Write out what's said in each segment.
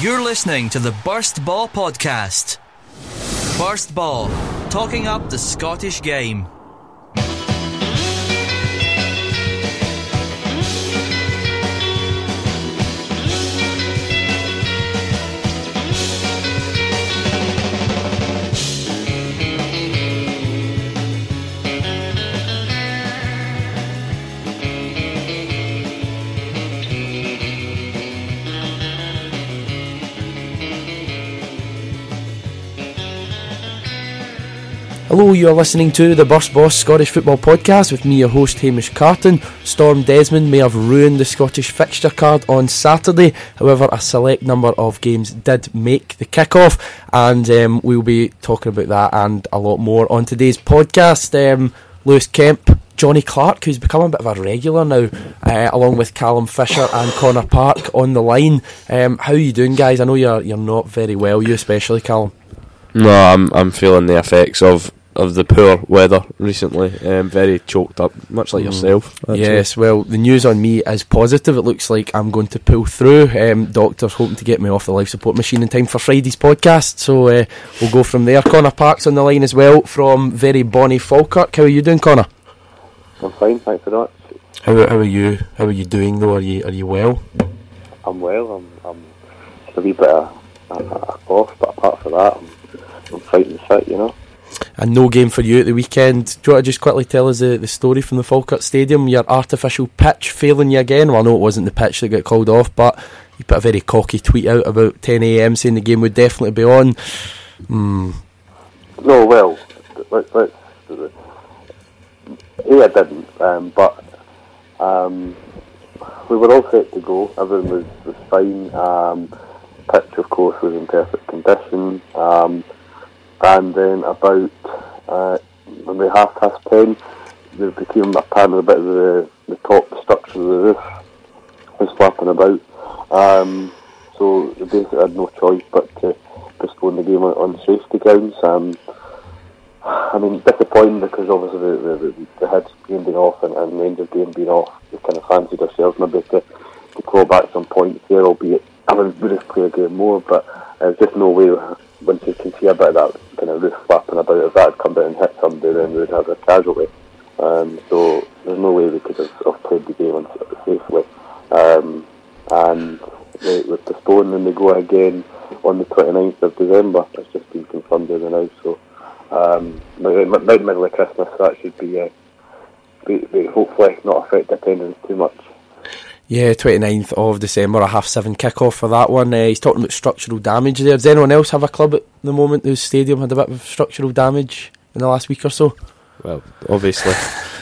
You're listening to the Burst Baw Podcast. Burst Baw, talking up the Scottish game. Hello, you are listening to the Burst Baw Scottish Football Podcast with me, your host Hamish Carton. Storm Desmond may have ruined the Scottish fixture card on Saturday, however, a select number of games did make the kick-off, and um, we'll be talking about that and a lot more on today's podcast. Um, Lewis Kemp, Johnny Clark, who's become a bit of a regular now, uh, along with Callum Fisher and Connor Park on the line. Um, how are you doing, guys? I know you're you're not very well, you especially, Callum. No, I'm I'm feeling the effects of of the poor weather recently. Um, very choked up, much like Mm. yourself. actually. Yes, well, the news on me is positive. It looks like I'm going to pull through. Um, doctors hoping to get me off the life support machine in time for Friday's podcast, so uh, we'll go from there. Connor Park's on the line as well from very bonny Falkirk. How are you doing, Connor? I'm fine, thanks very much. How, how are you? How are you doing though? Are you are you well? I'm well. I'm, I'm a wee bit of a, a cough, but apart from that, I'm, I'm fighting fit, you know. And no game for you at the weekend. Do you want to just quickly tell us the, the story from the Falkirk Stadium? Your artificial pitch failing you again. Well, I know it wasn't the pitch that got called off, but you put a very cocky tweet out about 10 a.m. saying the game would definitely be on. Hmm. No, well, let, let's. Yeah, I didn't, um, but um, we were all set to go. Everything was, was fine. Um, pitch, of course, was in perfect condition. Um, and then about uh, maybe half past ten, there became apparent a bit of the, the top structure of the roof was flapping about. Um, so they basically had no choice but to postpone the game on, safety grounds. Um, I mean, disappointing because obviously the, the, the, the Hibs game being off and, and Rangers game being off, we kind of fancied ourselves maybe to, to claw back some points there, albeit I would have played a game more, but there's just no way, once you can see a bit of that kind of roof flapping about, if that had come down and hit somebody, then we would have a casualty. Um, so there's no way we could have, have played the game safely. Um, and with we postponed and they go again on the 29th of December. It's just been confirmed there now. So um, right middle of Christmas, that should be, uh, be, be hopefully not affect attendance too much. Yeah, 29th of December, a half seven kick-off for that one. Uh, he's talking about structural damage there. Does anyone else have a club at the moment whose stadium had a bit of structural damage in the last week or so? Well, obviously,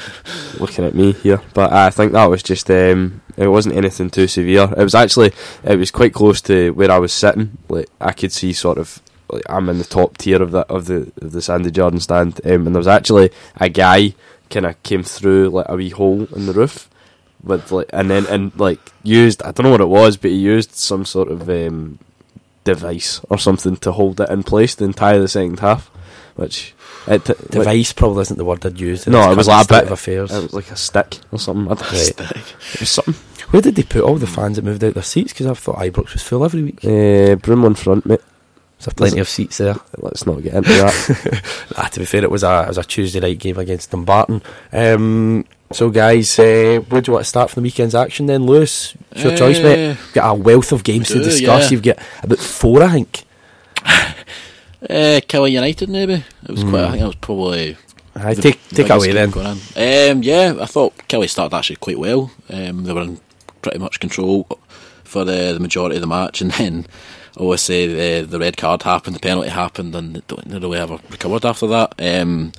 looking at me here, but I think that was just um, it wasn't anything too severe. It was actually it was quite close to where I was sitting. Like I could see sort of. I'm in the top tier of the of the of the Sandy Jardine stand, um, and there was actually a guy kind of came through like a wee hole in the roof, with like and then and like used I don't know what it was, but he used some sort of um, device or something to hold it in place the entire the second half, which it, which- Device probably isn't the word I'd use. no, it was like a bit of affairs. It was like a stick or something. I don't Right. It was something. Where did they put all the fans that moved out their seats? Because I thought Ibrox was full every week. Uh, Broomloan front, mate. There's plenty of seats there. Let's not get into that. Ah, to be fair, it was a it was a Tuesday night game against Dumbarton. Um, so, guys, uh, where do you want to start from the weekend's action then, Lewis? It's your choice, mate. Uh, You've got a wealth of games to discuss. yeah. You've got about four, I think. Uh, Killie United, maybe. It was quite. I think it was probably. The take take away then. Um, yeah, I thought Killie started actually quite well. Um, they were in pretty much control for the, the majority of the match, and then obviously the the red card happened, the penalty happened, and they don't really ever recovered after that. Um,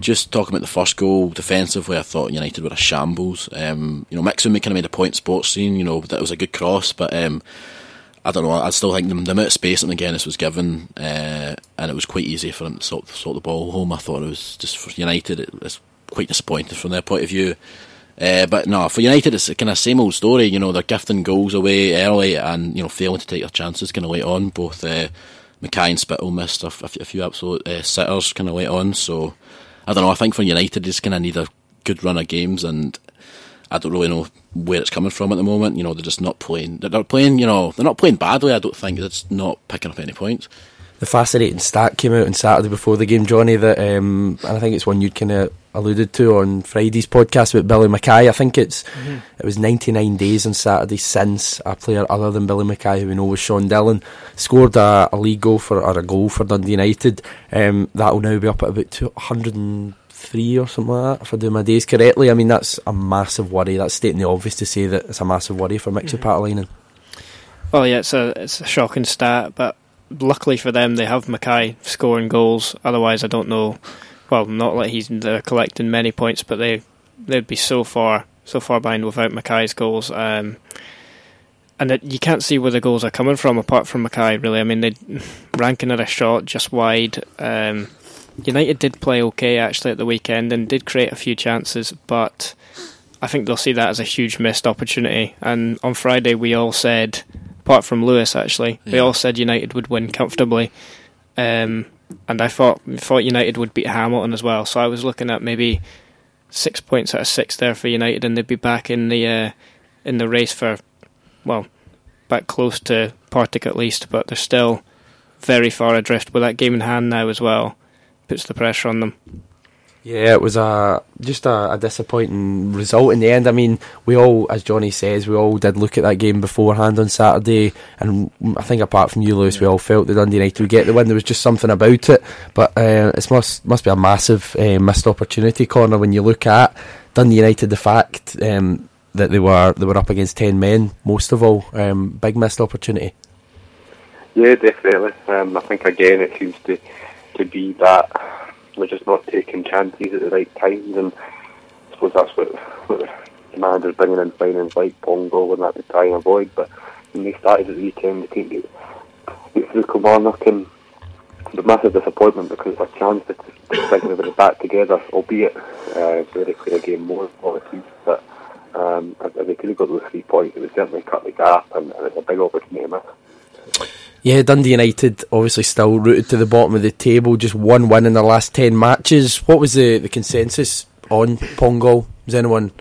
just talking about the first goal defensively, I thought United were a shambles. Um, you know, Mixon kind of made a point sports scene. You know, that was a good cross, but um, I don't know. I still think the, the amount of space that Magennis was given, uh, and it was quite easy for him to sort, sort the ball home. I thought it was just for United, it was quite disappointing from their point of view. Uh, but no, for United, it's kind of same old story. You know, they're gifting goals away early and you know failing to take their chances kind of late on. Both uh, Mackay and Spittal missed a, few absolute uh, sitters kind of late on. So I don't know. I think for United, they just kind of need a good run of games and. I don't really know where it's coming from at the moment. You know, they're just not playing. They're playing. You know, they're not playing badly. I don't think it's not picking up any points. The fascinating stat came out on Saturday before the game, Johnny. That um, and I think it's one you'd kind of alluded to on Friday's podcast with Billy Mackay. I think it's mm-hmm. it was 99 days on Saturday since a player other than Billy Mackay, who we know was Sean Dillon, scored a, a league goal for or a goal for Dundee United. Um, that will now be up at about 203 or something like that, if I do my days correctly. I mean, that's a massive worry. That's stating the obvious to say that it's a massive worry for Mixu mm-hmm. Paatelainen. Well, yeah, it's a it's a shocking stat, but luckily for them, they have Mackay scoring goals. Otherwise, I don't know well, not like he's collecting many points, but they they'd be so far so far behind without Mackay's goals. Um, and it, you can't see where the goals are coming from apart from Mackay. Really, I mean, they ranking at a shot just wide. Um, United did play okay actually at the weekend and did create a few chances, but I think they'll see that as a huge missed opportunity. And on Friday, we all said, apart from Lewis, actually, yeah. we all said United would win comfortably. Um, and I thought thought United would beat Hamilton as well. So I was looking at maybe six points out of six there for United, and they'd be back in the uh, in the race for well, back close to Partick at least. But they're still very far adrift with that game in hand now as well. Puts the pressure on them. Yeah, it was a just a, a, disappointing result in the end. I mean, we all, as Johnny says, we all did look at that game beforehand on Saturday, and I think apart from you, Lewis, we all felt that Dundee United would get the win. There was just something about it, but uh, it must must be a massive uh, missed opportunity Connor when you look at Dundee United. The fact um, that they were they were up against ten men, most of all, um, big missed opportunity. Yeah, definitely. Um, I think again it seems to to be that we're just not taking chances at the right times, and I suppose that's what, what the manager's bringing in signings like Pongo and that to try and avoid. But when they started at the weekend, they couldn't get, get through Kilmarnock, and the massive disappointment because a chance to, to bring everybody back together, albeit uh, very clear game more quality. But um, if they could have got those three points, it would certainly cut the gap, and, and it's a big opportunity miss. Yeah, Dundee United obviously still rooted to the bottom of the table, just one win in their last 10 matches. What was the, the consensus on Pongo? Has anyone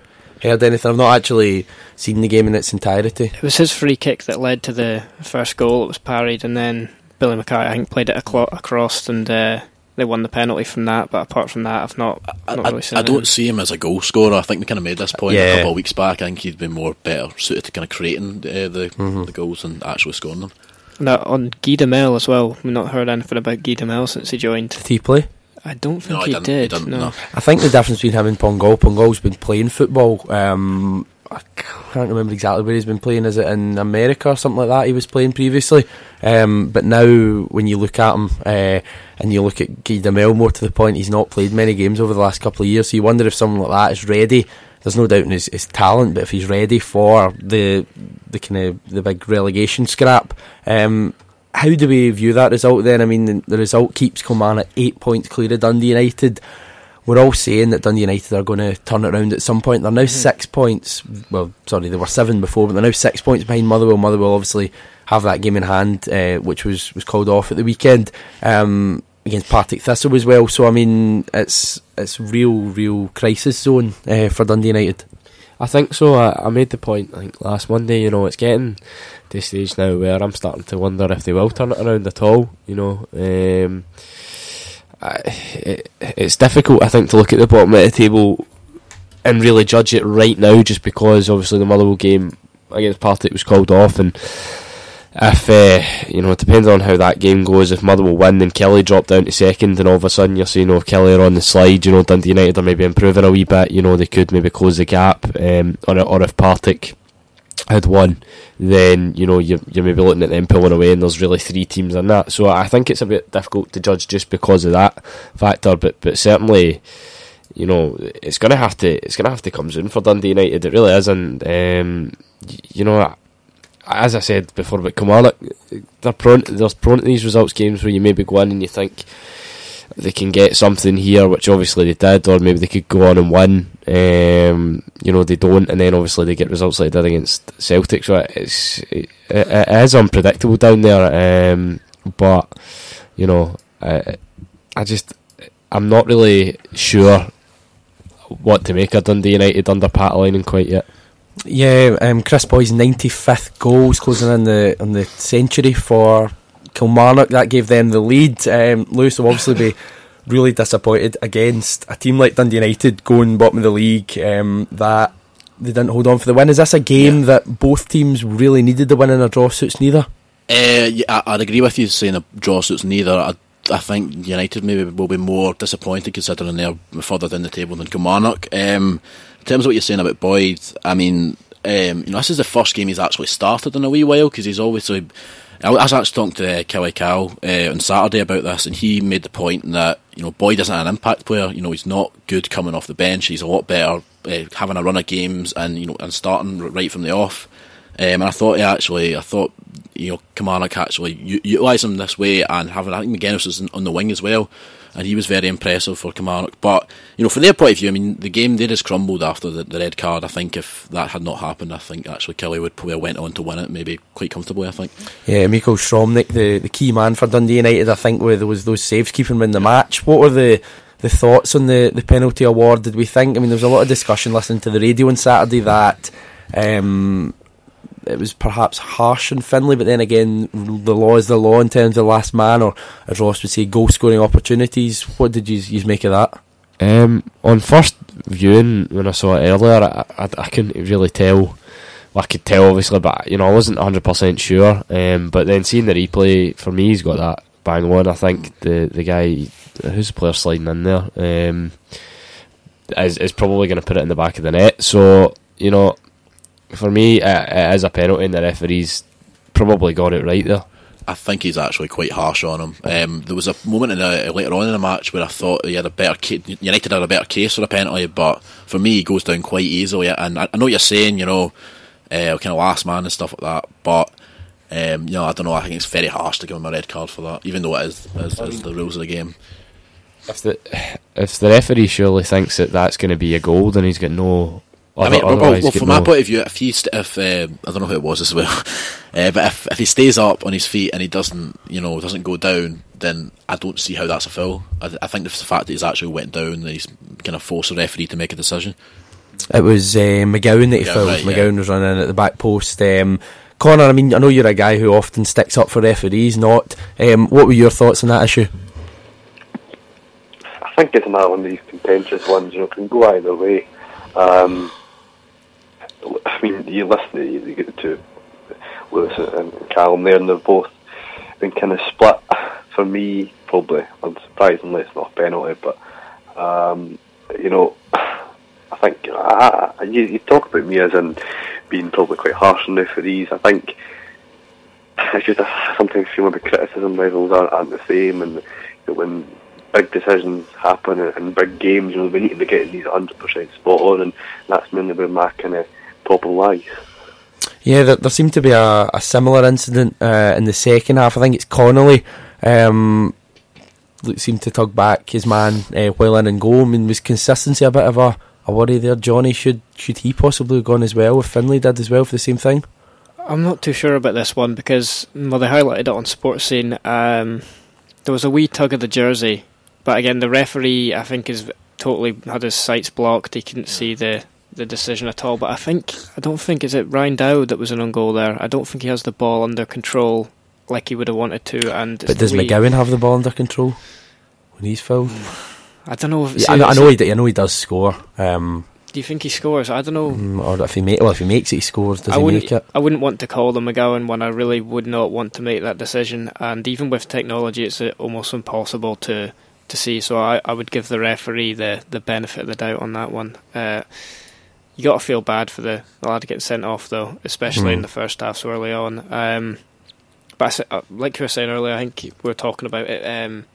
heard anything? I've not actually seen the game in its entirety. It was his free kick that led to the first goal. It was parried, and then Billy Mackay, I think, played it across, and uh, they won the penalty from that. But apart from that, I've not, not I, really I, I don't see him as a goal scorer. I think we kind of made this point yeah. a couple of weeks back. I think he'd been more better suited to kind of creating uh, the, mm-hmm. the goals and actually scoring them. Now on Guy Demel as well. We've not heard anything about Guy Demel since he joined. Did he play? I don't think no, he, did. He no. no. I think the difference between him and Pongo, Pongo's been playing football. Um, I can't remember exactly where he's been playing. Is it in America or something like that? He was playing previously, um, but now when you look at him uh, and you look at Guy Demel, more to the point, he's not played many games over the last couple of years. So you wonder if someone like that is ready there's no doubt in his, his talent, but if he's ready for the the kind of the big relegation scrap, um, how do we view that result then? I mean, the, the result keeps at eight points clear of Dundee United. We're all saying that Dundee United are going to turn it around at some point. They're now mm-hmm. six points. Well, sorry, they were seven before, but they're now six points behind Motherwell. Motherwell obviously have that game in hand, uh, which was, was called off at the weekend. Um, against Partick Thistle as well. So I mean, it's it's real, real crisis zone uh, for Dundee United. I think so. I, I, made the point. I think last Monday. You know, it's getting to stage now where I'm starting to wonder if they will turn it around at all. You know, um, I, it, it's difficult. I think to look at the bottom of the table and really judge it right now, just because obviously the Motherwell game against Partick was called off and if uh, you know, it depends on how that game goes. If Motherwell win, then Killie drop down to second, and all of a sudden you're seeing, oh, Killie are on the slide. You know, Dundee United are maybe improving a wee bit. You know, they could maybe close the gap. Um, or, or if Partick had won, then you know you're, you're maybe looking at them pulling away, and there's really three teams in that. So I think it's a bit difficult to judge just because of that factor. But but certainly, you know, it's gonna have to it's gonna have to come soon for Dundee United. It really is, and um, you know as I said before about Kamala, they're prone. They're prone to these results games where you maybe go in and you think they can get something here, which obviously they did, or maybe they could go on and win. Um, you know, they don't, and then obviously they get results like they did against Celtic. So it's it, it is unpredictable down there. Um, but you know, I, I just I'm not really sure what to make of Dundee United under Paatelainen quite yet. Yeah, um, Kris Boyd's 95th goal is closing in the on the century for Kilmarnock. That gave them the lead. Um, Lewis will obviously be really disappointed against a team like Dundee United going bottom of the league. Um, that they didn't hold on for the win. Is this a game Yeah. that both teams really needed the win and a draw suits neither? Uh, yeah, I- I'd agree with you saying a draw suits neither. I, I think United maybe will be more disappointed considering they're further down the table than Kilmarnock. Um, in terms of what you're saying about Boyd, I mean, um, you know, this is the first game he's actually started in a wee while because he's always so. I was actually talking to uh, Kelly Cow uh, on Saturday about this, and he made the point that you know Boyd isn't an impact player. You know, he's not good coming off the bench. He's a lot better uh, having a run of games and you know and starting right from the off. Um, and I thought he actually, I thought you know Kilmarnock actually u- him this way and having I think Magennis was on the wing as well, and he was very impressive for Kilmarnock. But you know, from their point of view, I mean, the game they just crumbled after the, the red card. I think if that had not happened, I think actually Killie would probably have went on to win it, maybe quite comfortably. I think. Yeah, Michał Szromnik, the, the key man for Dundee United, I think, with those those saves keeping him in the match. What were the the thoughts on the, the penalty award? Did we think? I mean, there was a lot of discussion listening to the radio on Saturday that um, it was perhaps harsh in Finlay, but then again, the law is the law in terms of last man, or as Ross would say, goal scoring opportunities. What did you you make of that? Um, on first viewing, when I saw it earlier, I, I, I couldn't really tell. Well, I could tell, obviously, but you know, I wasn't hundred percent sure. Um, but then seeing the replay, for me, he's got that bang on. I think the the guy who's the player sliding in there um, is is probably going to put it in the back of the net. So you know, for me, it, it is a penalty, and the referee's probably got it right there. I think he's actually quite harsh on him. Um, there was a moment in the, later on in the match where I thought he had a better ca- United had a better case for a penalty, but for me, he goes down quite easily. And I, I know what you're saying, you know, uh, kind of last man and stuff like that, but um, you know, I don't know. I think it's very harsh to give him a red card for that, even though it is, is, is the rules of the game. If the if the referee surely thinks that that's going to be a goal, then he's got no. I mean, well, otherwise well, from my no- point of view, if he, st- if um, I don't know who it was as well, uh, but if if he stays up on his feet and he doesn't, you know, doesn't go down, then I don't see how that's a foul. I, th- I think the fact that he's actually went down, and he's kind of forced a referee to make a decision. It was uh, McGowan that he Yeah, fouled. right, yeah. McGowan was running at the back post. Um, Connor, I mean, I know you're a guy who often sticks up for referees. Not. Um, what were your thoughts on that issue? I think it's another one of these contentious ones. You know, can go either way. Um, I mean, you listen to to Lewis and Callum there, and they've both been kind of split. For me, probably unsurprisingly, it's not a penalty, but um, you know, I think I, you, you talk about me as in being probably quite harsh on referees. I think it's just I sometimes feel maybe criticism levels aren't, aren't the same, and you know, when big decisions happen in big games, you know, we need to be getting these 100% spot on, and that's mainly where my kind of problem lies. Yeah, there, there seemed to be a, a similar incident uh, in the second half. I think it's Connolly. Um, that seemed to tug back his man uh, well in and go. I mean, was consistency a bit of a, a worry there? Johnny, should should he possibly have gone as well if Finlay did as well for the same thing? I'm not too sure about this one because well they highlighted it on Sports Scene. Um, there was a wee tug of the jersey, but again the referee I think is totally had his sights blocked. He couldn't see the the decision at all. But I think I don't think is it Ryan Dow that was an on goal there. I don't think he has the ball under control like he would have wanted to. And But does wee- McGowan have the ball under control when he's fouled? I don't know. If, Yeah, I, know, I know he. I know he does score. Um, Do you think he scores? I don't know. mm, or if he make, well, if he makes it, he scores. Does I he wouldn't. make it? I wouldn't want to call the McGowan one. I really would not want to make that decision. And even with technology, it's uh, almost impossible to to see. So I, I would give the referee the, the benefit of the doubt on that one. Uh, you got to feel bad for the, the lad getting sent off though, especially in Mm. the first half so early on. Um, but I, uh, like you were saying earlier, I think we are talking about it. Um,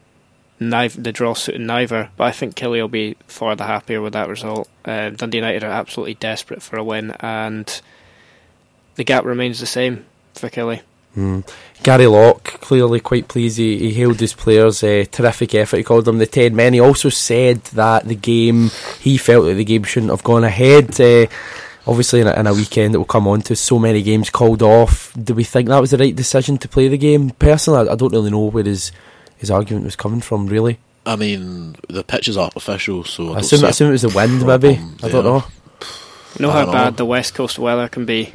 Nive, the draw suiting neither, but I think Killie will be far the happier with that result. Uh, Dundee United are absolutely desperate for a win, and the gap remains the same for Killie. Mm. Gary Locke clearly quite pleased. He, he hailed his players' uh, terrific effort. He called them the ten men. He also said that the game he felt that the game shouldn't have gone ahead. Uh, obviously, in a, in a weekend that will come on to so many games called off. Do we think that was the right decision to play the game? Personally, I, I don't really know where his his argument was coming from. Really, I mean, the pitch is artificial, so I, I assume, I assume it was the wind, problem maybe. I don't know. You know how bad know. the west coast weather can be,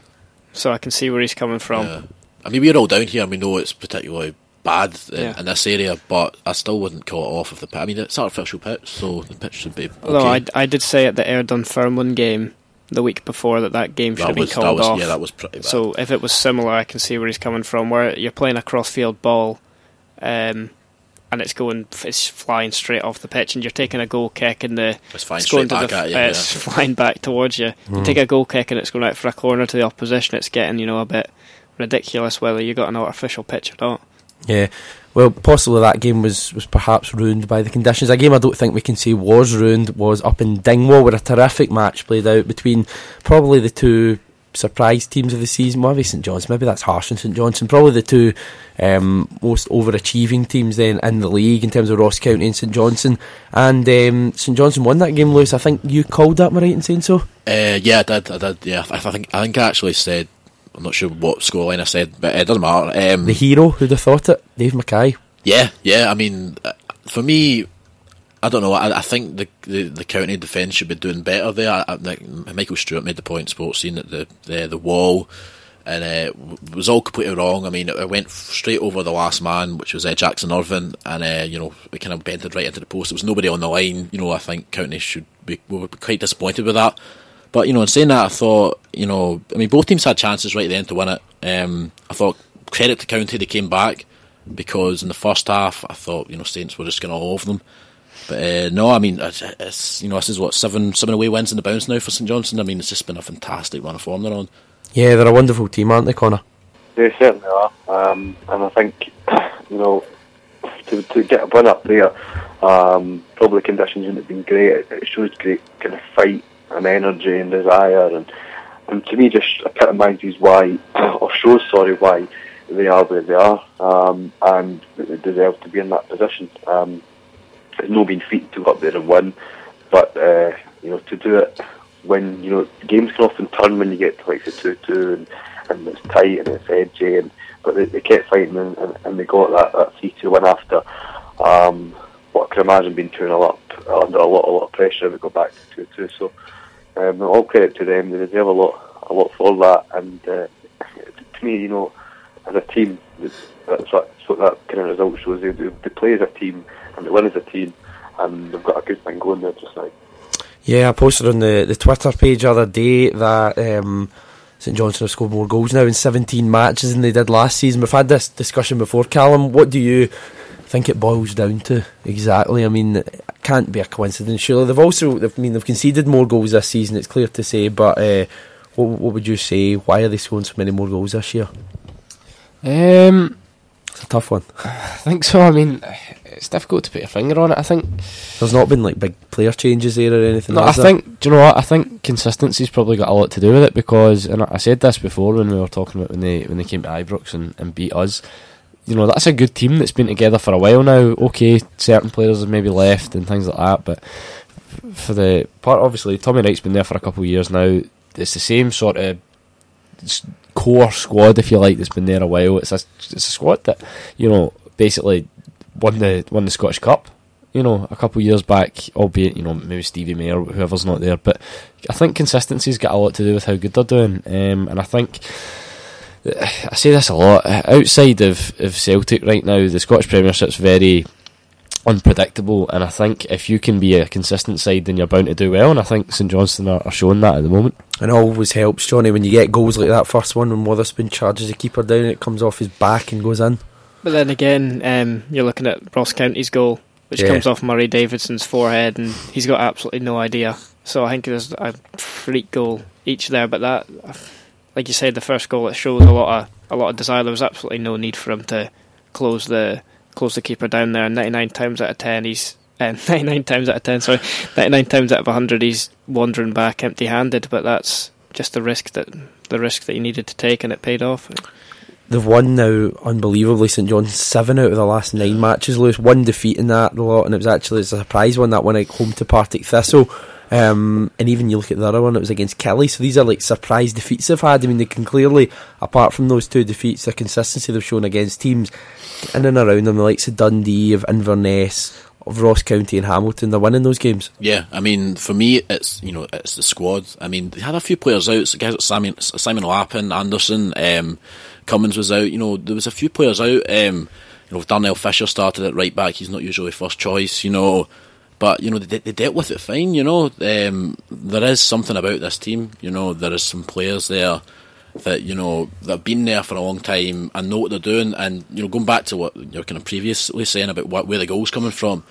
so I can see where he's coming from. Yeah. I mean, we're all down here and we know it's particularly bad in, Yeah. in this area, but I still wouldn't call it off of the pitch. I mean, it's artificial pitch, so the pitch should be okay. Although I, I did say at the Ayr Dunfermline game the week before that that game should have been called was, off. yeah, that was pretty bad. So if it was similar, I can see where he's coming from. Where you're playing a cross-field ball, um, and it's going, it's flying straight off the pitch, and you're taking a goal kick, and the it's flying it's going to back the, you. uh, yeah. it's flying back towards you. Hmm. You take a goal kick, and it's going out for a corner to the opposition. It's getting you know a bit ridiculous whether you got an artificial pitch or not. Yeah. Well, possibly that game was, was perhaps ruined by the conditions. A game I don't think we can say was ruined was up in Dingwall, where a terrific match played out between probably the two surprise teams of the season. Maybe St John's, maybe that's harsh on St Johnstone. Probably the two um, most overachieving teams then in the league in terms of Ross County and St Johnstone. And um, St Johnstone won that game, Lewis. I think you called that, am I right in saying so? Uh, yeah, I did. I did. Yeah, I, I think I think I actually said. I'm not sure what scoreline I said, but it doesn't matter. Um, The hero, who'd have thought it? Dave Mackay. Yeah, yeah. I mean, uh, for me, I don't know. I, I think the, the the county defence should be doing better there. I, I think Michael Stewart made the point. Sports scene that the the the wall and uh, was all completely wrong. I mean, it went straight over the last man, which was uh, Jackson Irvine, and uh, you know it kind of bended right into the post. There was nobody on the line. You know, I think county should be we were quite disappointed with that. But you know, in saying that, I thought you know, I mean, both teams had chances right at the end to win it. Um, I thought credit to County, they came back because in the first half, I thought you know Saints were just going to all over them. But uh, no, I mean, it's, it's you know this is what seven seven away wins in the bounce now for St Johnstone. I mean, it's just been a fantastic run of form they're on. Yeah, they're a wonderful team, aren't they, Connor? They certainly are, um, and I think you know to, to get a win up there, um, probably conditions wouldn't have been great. It, it shows great kind of fight and energy and desire, and and to me just epitomises why or shows sorry why they are where they are, um, and they deserve to be in that position. Um, no been feat to go up there and win, but uh, you know to do it when you know games can often turn when you get to like the two two and, and it's tight and it's edgy and but they, they kept fighting and, and, and they got that that three two win after um, what I can imagine being two 0 up under a lot a lot of pressure to go back to two two so um, all credit to them they deserve a lot a lot for that and uh, to me you know as a team that's, what, that kind of result shows they, they, play as a team and they win as a team and they've got a good thing going there just now. Yeah, I posted on the, the Twitter page the other day that um, St Johnstone have scored more goals now in 17 matches than they did last season. We've had this discussion before, Callum. What do you think it boils down to exactly? I mean, can't be a coincidence. Surely they've also, I mean, they've conceded more goals this season. It's clear to say, but uh, what, what would you say? Why are they scoring so many more goals this year? Um, It's a tough one. I think so. I mean, it's difficult to put your finger on it. I think. There's not been like big player changes there or anything. No, I there? think. Do you know what? I think consistency's probably got a lot to do with it because, and I I said this before when we were talking about when they when they came to Ibrox and, and beat us. You know, that's a good team that's been together for a while now. Okay, certain players have maybe left and things like that, but for the part, obviously, Tommy Wright's been there for a couple of years now. It's the same sort of core squad, if you like, that's been there a while. It's a it's a squad that you know basically won the won the Scottish Cup. You know, a couple of years back, albeit you know maybe Stevie May or whoever's not there, but I think consistency's got a lot to do with how good they're doing, um, and I think. I say this a lot. Outside of, of Celtic right now, the Scottish Premiership's very unpredictable, and I think if you can be a consistent side, then you're bound to do well. And I think St Johnstone are, are showing that at the moment. And it always helps, Johnny, when you get goals like that first one when Wotherspoon charges the keeper down, it comes off his back and goes in. But then again, um, you're looking at Ross County's goal, which Yeah. comes off Murray Davidson's forehead, and he's got absolutely no idea. So I think there's a freak goal each there. But that, like you said, the first goal it shows a lot of a lot of desire. There was absolutely no need for him to close the close the keeper down there. And 99 times out of 10, he's uh, 99 times out of 10, sorry, 99 times out of 100, he's wandering back empty-handed. But that's just the risk that the risk that he needed to take, and it paid off. They've won now, unbelievably, St John's seven out of the last nine matches. Lewis one defeat in that lot, and it was actually a surprise one that one at home to Partick Thistle. Um, and even you look at the other one, it was against Killie. So these are like surprise defeats they've had. I mean, they can clearly, apart from those two defeats, the consistency they've shown against teams in and around them, the likes of Dundee, of Inverness, of Ross County and Hamilton. They're winning those games. Yeah, I mean, for me, it's you know, it's the squad. I mean, they had a few players out. So guys like Simon, Simon Lappin, Anderson, um, Cummins was out. You know, there was a few players out. Um, you know, Darnell Fisher started at right back. He's not usually first choice. You know, but you know they, they dealt with it fine. You know, um, there is something about this team. You know, there is some players there that you know that have been there for a long time and know what they're doing. And you know, going back to what you're kind of previously saying about what, where the goals coming from,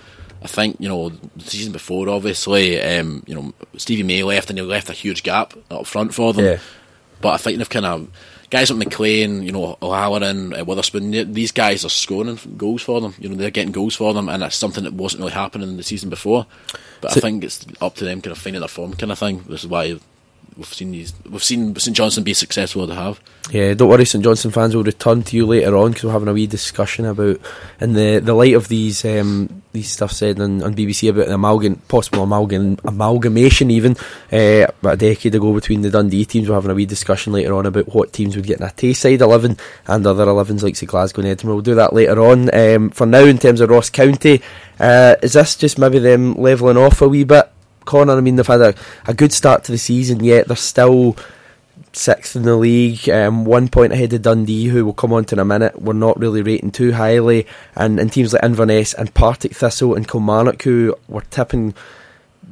I think you know the season before, obviously, um, you know Stevie May left and he left a huge gap up front for them. Yeah. But I think they've kind of guys like McLean, you know, O'Halloran, uh, Wotherspoon. These guys are scoring goals for them. You know, they're getting goals for them, and that's something that wasn't really happening in the season before. But So- I think it's up to them kind of finding their form, kind of thing. This is why we've seen these. We've seen St Johnstone be successful to have. Yeah, don't worry, St Johnstone fans will return to you later on because we're having a wee discussion about, in the, the light of these um, these stuff said on, on BBC about the amalgam, possible amalgam, amalgamation even uh, about a decade ago between the Dundee teams. We're having a wee discussion later on about what teams would get in a Tayside 11 and other 11s like say Glasgow and Edinburgh. We'll do that later on. Um, for now, in terms of Ross County, uh, is this just maybe them levelling off a wee bit? Connor, I mean, they've had a, a good start to the season, yet they're still sixth in the league, um, one point ahead of Dundee, who will come on to in a minute. We're not really rating too highly, and, and teams like Inverness and Partick Thistle and Kilmarnock, who were tipping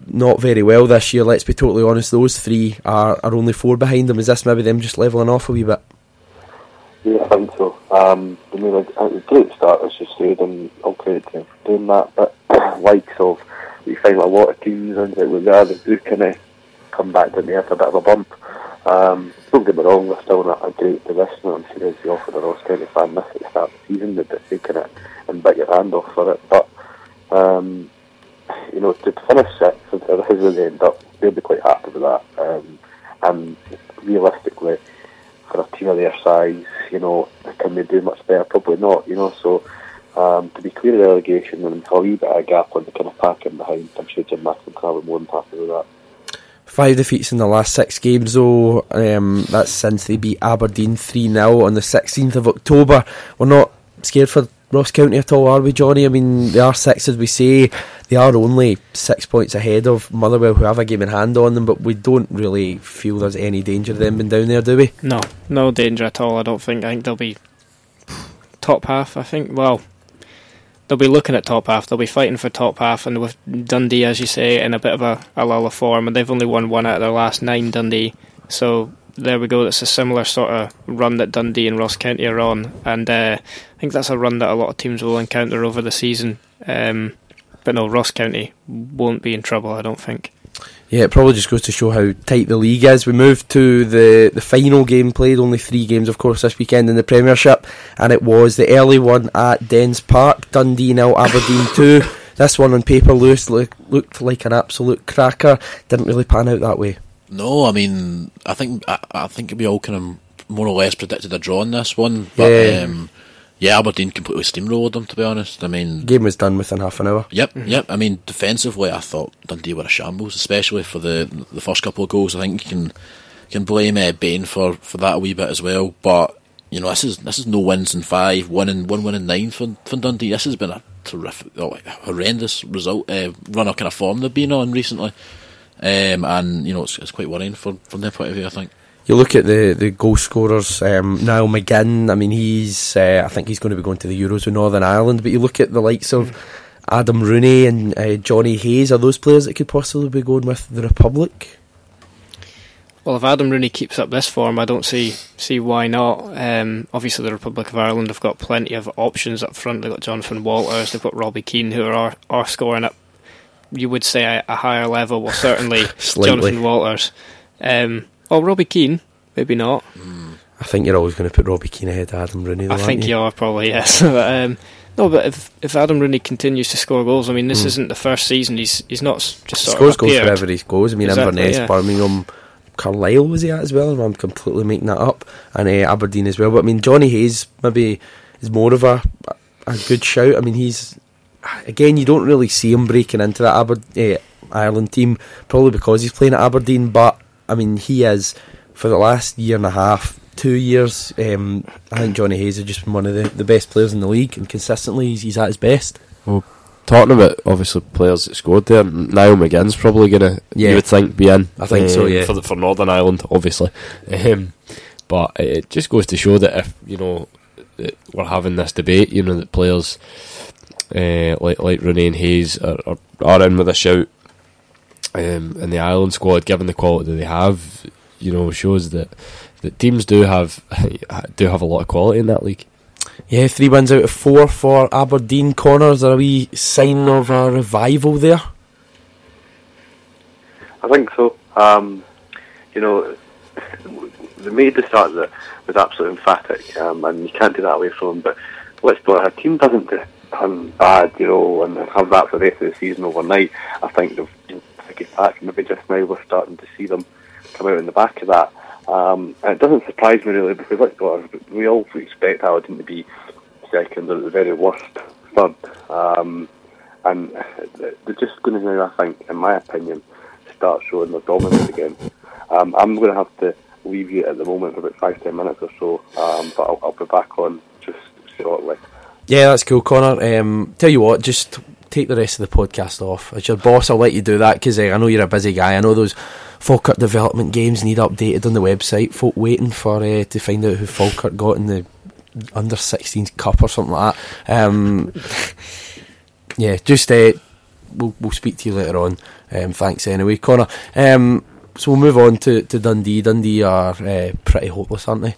not very well this year. Let's be totally honest; those three are, are only four behind them. Is this maybe them just levelling off a wee bit? Yeah, I think so. Um, I mean, a great start, as you said, and all credit to them doing that. But likes of, we find a lot of teams and that we are, they do kind of come back down there after a bit of a bump. Um, don't get me wrong, they're still in a, great position. I'm sure as you offer the Ross County fan this at the start of the season, that they kind it and bite your hand off for it. But um, you know, to finish sixth, and how they end up, they'll be quite happy with that. Um, and realistically, for a team of their size, you know, can they do much better? Probably not, you know. So um, to be clear of the relegation and a wee bit of a gap on the kind of pack in behind, I'm sure Jim Macklin can be more than happy with that. Five defeats in the last six games, though. Um, that's since they beat Aberdeen 3 0 on the 16th of October. We're not scared for Ross County at all, are we, Johnny? I mean, they are six, as we say. They are only six points ahead of Motherwell, who have a game in hand on them, but we don't really feel there's any danger of them being down there, do we? No, no danger at all. I don't think. I think they'll be top half. I think. Well, they'll be looking at top half. They'll be fighting for top half, and with Dundee, as you say, in a bit of a, a lull of form, and they've only won one out of their last nine. Dundee, so there we go. That's a similar sort of run that Dundee and Ross County are on, and uh, I think that's a run that a lot of teams will encounter over the season. Um, but no, Ross County won't be in trouble. I don't think. Yeah, it probably just goes to show how tight the league is. We moved to the, the final game played, only three games, of course, this weekend in the Premiership, and it was the early one at Dens Park, Dundee nil, Aberdeen 2. This one on paper, Lewis look, looked like an absolute cracker. Didn't really pan out that way. No, I mean, I think I, I think we all kind of more or less predicted a draw in this one. But Yeah. um, yeah, Aberdeen completely steamrolled them. To be honest, I mean, Game was done within half an hour. Yep, yep. I mean, defensively, I thought Dundee were a shambles, especially for the the first couple of goals. I think you can can blame uh, Bain for, for that a wee bit as well. But you know, this is this is no wins in five, one in one win in nine for, for Dundee. This has been a terrific, oh, horrendous result uh, run of kind of form they've been on recently. Um, and you know, it's, it's quite worrying for, from their point of view. I think. You look at the, the goal scorers, um, Niall McGinn, I mean, he's, uh, I think he's going to be going to the Euros with Northern Ireland, but you look at the likes of Adam Rooney and uh, Johnny Hayes, are those players that could possibly be going with the Republic? Well, if Adam Rooney keeps up this form, I don't see see why not. Um, obviously, the Republic of Ireland have got plenty of options up front. They've got Jonathan Walters, they've got Robbie Keane, who are are scoring at you would say a, a higher level. Well, certainly Jonathan Walters. Um, well, Robbie Keane, maybe not. I think you're always going to put Robbie Keane ahead of Adam Rooney, though, I think aren't you are probably yes. but, um, no, but if if Adam Rooney continues to score goals, I mean, this isn't the first season. He's he's not just sort scores goals wherever he goes. I mean, Exactly, Inverness, yeah. Birmingham, Carlisle was he at as well? I'm completely making that up, and uh, Aberdeen as well. But I mean, Johnny Hayes maybe is more of a a good shout. I mean, he's again, you don't really see him breaking into that Aber- uh, Ireland team, probably because he's playing at Aberdeen. But I mean, he is for the last year and a half. Two years, um, I think Johnny Hayes has just been one of the, the best players in the league, and consistently he's, he's at his best. talking about obviously players that scored there, Niall McGinn's probably gonna Yeah. you would think be in. I think so, uh, yeah. for the, for Northern Ireland, obviously. Um, but it just goes to show that if you know we're having this debate, you know that players uh, like like Rooney and Hayes are, are, are in with a shout um, in the Ireland squad, given the quality that they have, you know, shows that that teams do have do have a lot of quality in that league. Yeah, three wins out of four for Aberdeen. Corners are a wee sign of a revival there. I think so. Um, you know, they made the start that was absolutely emphatic, um, and you can't do that away from them. But let's be honest, a team doesn't just turn bad, you know, and have that for the rest of the season overnight. I think they've it back. Maybe just now we're starting to see them come out in the back of that. Um, and it doesn't surprise me really because we all expect Aberdeen to be second or at the very worst third. Um, and they're just going to now, I think, in my opinion, start showing their dominance again. Um, I'm going to have to leave you at the moment for about five, ten minutes or so, um, but I'll, I'll be back on just shortly. Yeah, that's cool, Connor. Um, tell you what, just take the rest of the podcast off. As your boss, I'll let you do that because uh, I know you're a busy guy. I know those Falkirk development games need updated on the website. Folk waiting for uh, to find out who Falkirk got in the under 16s cup or something like that. Um, yeah, just uh, we'll we'll speak to you later on. Um, thanks anyway, Connor. Um, so we'll move on to, to Dundee. Dundee are uh, pretty hopeless, aren't they?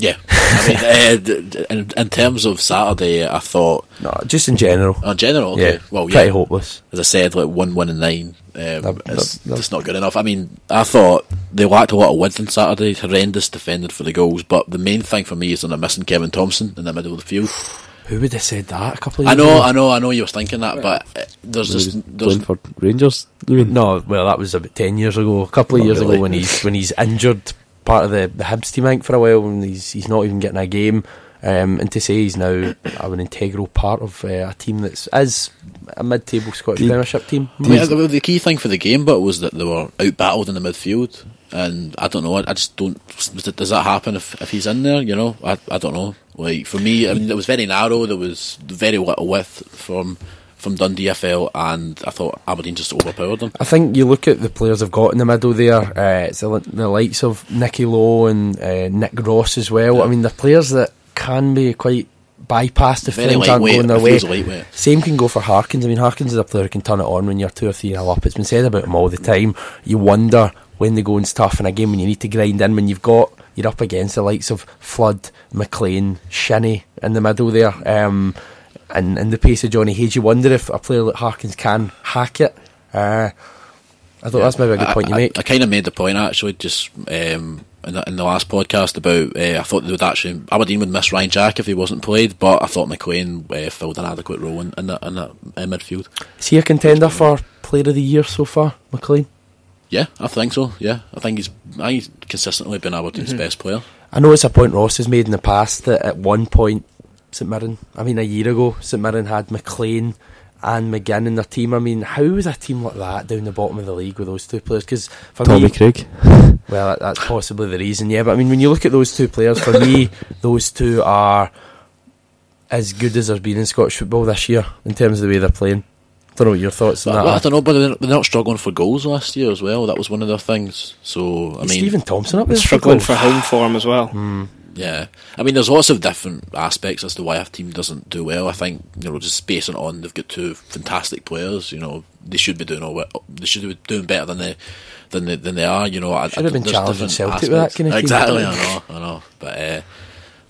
Yeah, I mean, uh, d- d- in, in terms of Saturday, I thought, No, just in general. in general, okay, yeah, well, pretty yeah, hopeless. as I said, like one, one, and nine, um, it's just not good enough. I mean, I thought they lacked a lot of width on Saturday. Horrendous defending for the goals, but the main thing for me is that they're missing Kevin Thomson in the middle of the field. Who would have said that a couple of I years know, ago? I know, I know. I know you were thinking that, but uh, there's He was just there's playing for Rangers. You mean? No, well, that was about ten years ago. A couple of Not years really. ago when he's when he's injured, part of the the Hibs team I think for a while, and he's he's not even getting a game. Um, and to say he's now an integral part of uh, a team that's is a mid-table Scottish Yeah. Premiership team. Yeah, the, the key thing for the game, but was that they were out battled in the midfield, and I don't know. I, I just don't. Does that happen if, if he's in there? You know, I I don't know. Like for me, I mean, it was very narrow. There was very little width from from Dundee. FL, and I thought Aberdeen just overpowered them. I think you look at the players they've got in the middle there. Uh, it's the, the likes of Nicky Low and uh, Nick Ross as well. Yeah. I mean, they're players that can be quite bypassed if Very things aren't going their way. Same can go for Harkins. I mean, Harkins is a player who can turn it on when you're two or three nil up. It's been said about him all the time. You wonder when the going's tough in a game when you need to grind in when you've got you're up against the likes of Flood, McLean, Shinnie in the middle there, um, and in the pace of Johnny Hayes. You wonder if a player like Harkins can hack it. Uh, I thought that's maybe a good I- point you I, make. I, kind of made the point actually, just um, in, the, in the last podcast about uh, I thought they would actually Aberdeen would miss Ryan Jack if he wasn't played, but I thought McLean uh, filled an adequate role in, in that in that uh, midfield. Is he a contender for Player of the Year so far, McLean? Yeah, I think so. Yeah, I think he's I, he's consistently been Aberdeen's Mm-hmm. best player. I know it's a point Ross has made in the past that at one point St Mirren, I mean a year ago, St Mirren had McLean and McGinn in their team. I mean, how is a team like that down the bottom of the league with those two players? Because for Tommy me, Craig. well, that, that's possibly the reason. Yeah, but I mean, when you look at those two players, for me, those two are as good as there's been in Scottish football this year in terms of the way they're playing. I Don't know what your thoughts on But, that. well, I don't know, but they're, they're not struggling for goals last year as well. That was one of their things. So I Is mean, Stephen Thompson up there Struggling goals? for home form as well. Hmm. Yeah, I mean, there's lots of different aspects as to why a team doesn't do well. I think you know, just basing on they've got two fantastic players. You know, they should be doing all they should be doing better than they than they, than they are. You know, I, Should have been challenging Celtic with that kind of team. Exactly, I know, I know, but. Uh,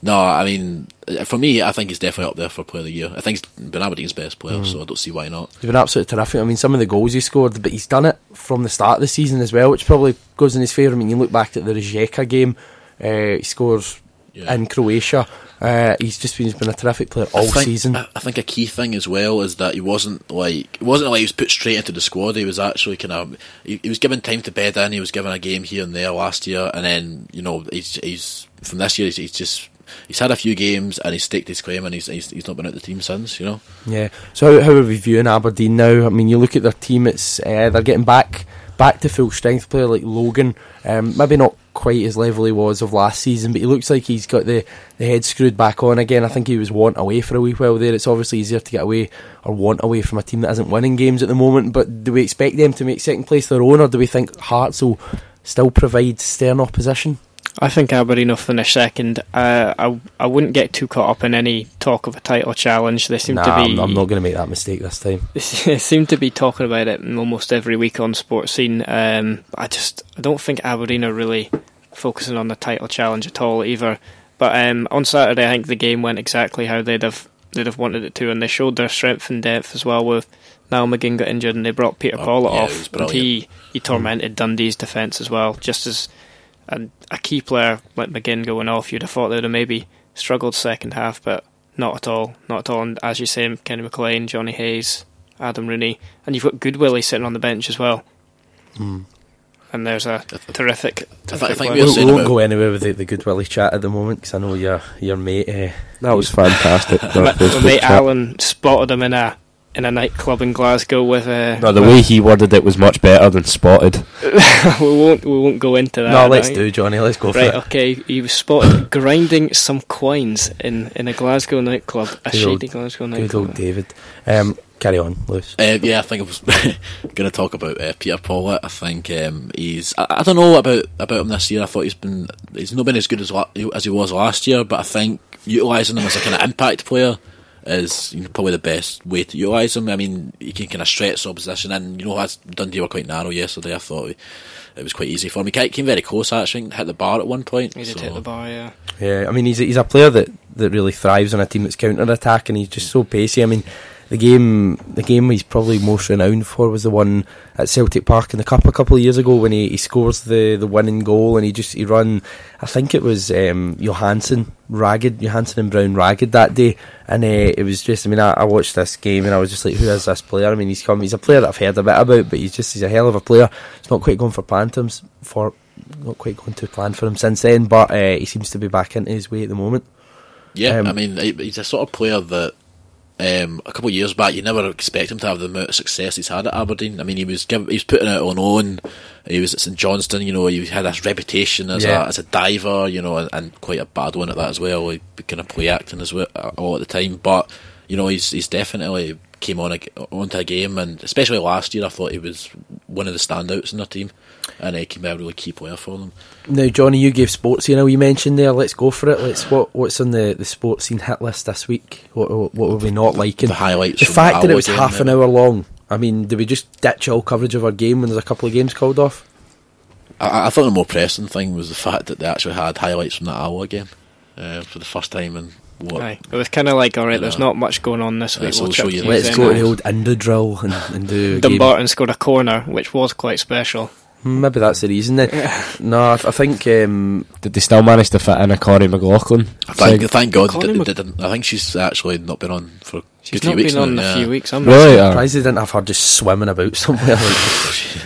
no, I mean, for me, I think he's definitely up there for Player of the Year. I think he's been Aberdeen's best player, Mm. so I don't see why not. He's been absolutely terrific. I mean, some of the goals he scored, but he's done it from the start of the season as well, which probably goes in his favour. I mean, you look back at the Rijeka game, uh, he scores Yeah. in Croatia. Uh, he's just been, he's been a terrific player all I think, season. I, think a key thing as well is that he wasn't like it wasn't like he was put straight into the squad. He was actually kind of he, he was given time to bed in. He was given a game here and there last year, and then you know he's he's from this year he's, he's just he's had a few games and he's staked his claim and he's he's, he's not been out the team since. You know, Yeah. So how, how are we viewing Aberdeen now? I mean, you look at their team; it's uh, they're getting back back to full strength player like Logan. Um, maybe not quite as level he was of last season, but he looks like he's got the, the head screwed back on again. I think he was want away for a wee while there. It's obviously easier to get away or want away from a team that isn't winning games at the moment. But do we expect them to make second place their own, or do we think Hearts will still provide stern opposition? I think Aberdeen will finish second. Uh, I I wouldn't get too caught up in any talk of a title challenge. They seem nah, to be. I'm, I'm not going to make that mistake this time. They seem to be talking about it almost every week on Sports Scene. Um, I just I don't think Aberdeen are really focusing on the title challenge at all either. But um, on Saturday, I think the game went exactly how they'd have they'd have wanted it to, and they showed their strength and depth as well. With Niall McGinn got injured, and they brought Peter Oh, Pawlett yeah, off, was and he he tormented Dundee's defence as well. Just as a, a key player like McGinn going off, you'd have thought they'd have maybe struggled second half, but not at all, not at all. And as you say, Kenny McLean, Johnny Hayes, Adam Rooney, and you've got Goodwillie sitting on the bench as well. And there's a terrific. I terrific think player. we We won't about- go anywhere with the, the Goodwillie chat at the moment because I know your your mate. Uh, That was fantastic. My, That my Facebook mate chat. Alan spotted him in a in a nightclub in Glasgow with a. No, the way he worded it was much better than spotted. we won't we won't go into that. no, let's right? do Johnny. Let's go for Right, it. okay. He was spotted grinding some coins in, in a Glasgow nightclub, a Good old- shady Glasgow Good nightclub. old David. Um, carry on, Lewis. Uh, yeah, I think I was going to talk about uh, Peter Pawlett. I think um, he's. I, I don't know about about him this year. I thought he's been. He's not been as good as la- as he was last year, but I think utilising him as a kind of impact player is you know, probably the best way to utilise him. I mean, he can kind of stretch the opposition, and you know, as Dundee were quite narrow yesterday, I thought it was quite easy for him. He ca- came very close, actually, hit the bar at one point. He did so- hit the bar, yeah. Yeah, I mean he's a, he's a player that, that really thrives on a team that's counter attack, and he's just so pacey. I mean, the game the game he's probably most renowned for was the one at Celtic Park in the cup a couple of years ago when he, he scores the, the winning goal and he just he run. I think it was um, Johansson ragged Johansson and Brown ragged that day, and uh, it was just. I mean, I, I watched this game and I was just like, who is this player? I mean, he's come. He's a player that I've heard a bit about, but he's just he's a hell of a player. It's not quite going for plan to him s- for not quite going to plan for him since then, but uh, he seems to be back into his way at the moment. Yeah, Um, I mean, he's a sort of player that um, a couple of years back you never expect him to have the amount of success he's had at Aberdeen. I mean, he was giv he was putting it on own. He was at St Johnstone, you know. He had this reputation as Yeah. a as a diver, you know, and, and quite a bad one at that as well. He kind of play acting as well uh, all at the time, but you know, he's he's definitely came on a, onto a game, and especially last year, I thought he was one of the standouts in their team, and he can be a really key player for them. Now, Johnny, you gave sports. You know, you mentioned there. Let's go for it. Let's what what's on the, the Sportscene hit list this week? What what what were we not liking? The highlights The fact that it was half an hour long. I mean, do we just ditch all coverage of our game when there's a couple of games called off? I, I thought the more pressing thing was the fact that they actually had highlights from that hour game uh, for the first time in what Aye. It was kind of like, alright, there's Yeah. not much going on this week. we'll we'll show you you Let's go to the old Indo drill and, and do. Dumbarton scored a corner, which was quite special. Maybe that's the reason then. no, I, I think um, Did they still manage to fit in a Corey McLaughlin? Thank, thank God Colin they Mc- didn't. I think she's actually not been on for a She's few not weeks been on now, a yeah. few weeks. I'm Really? not Uh, surprised they didn't have her just swimming about somewhere.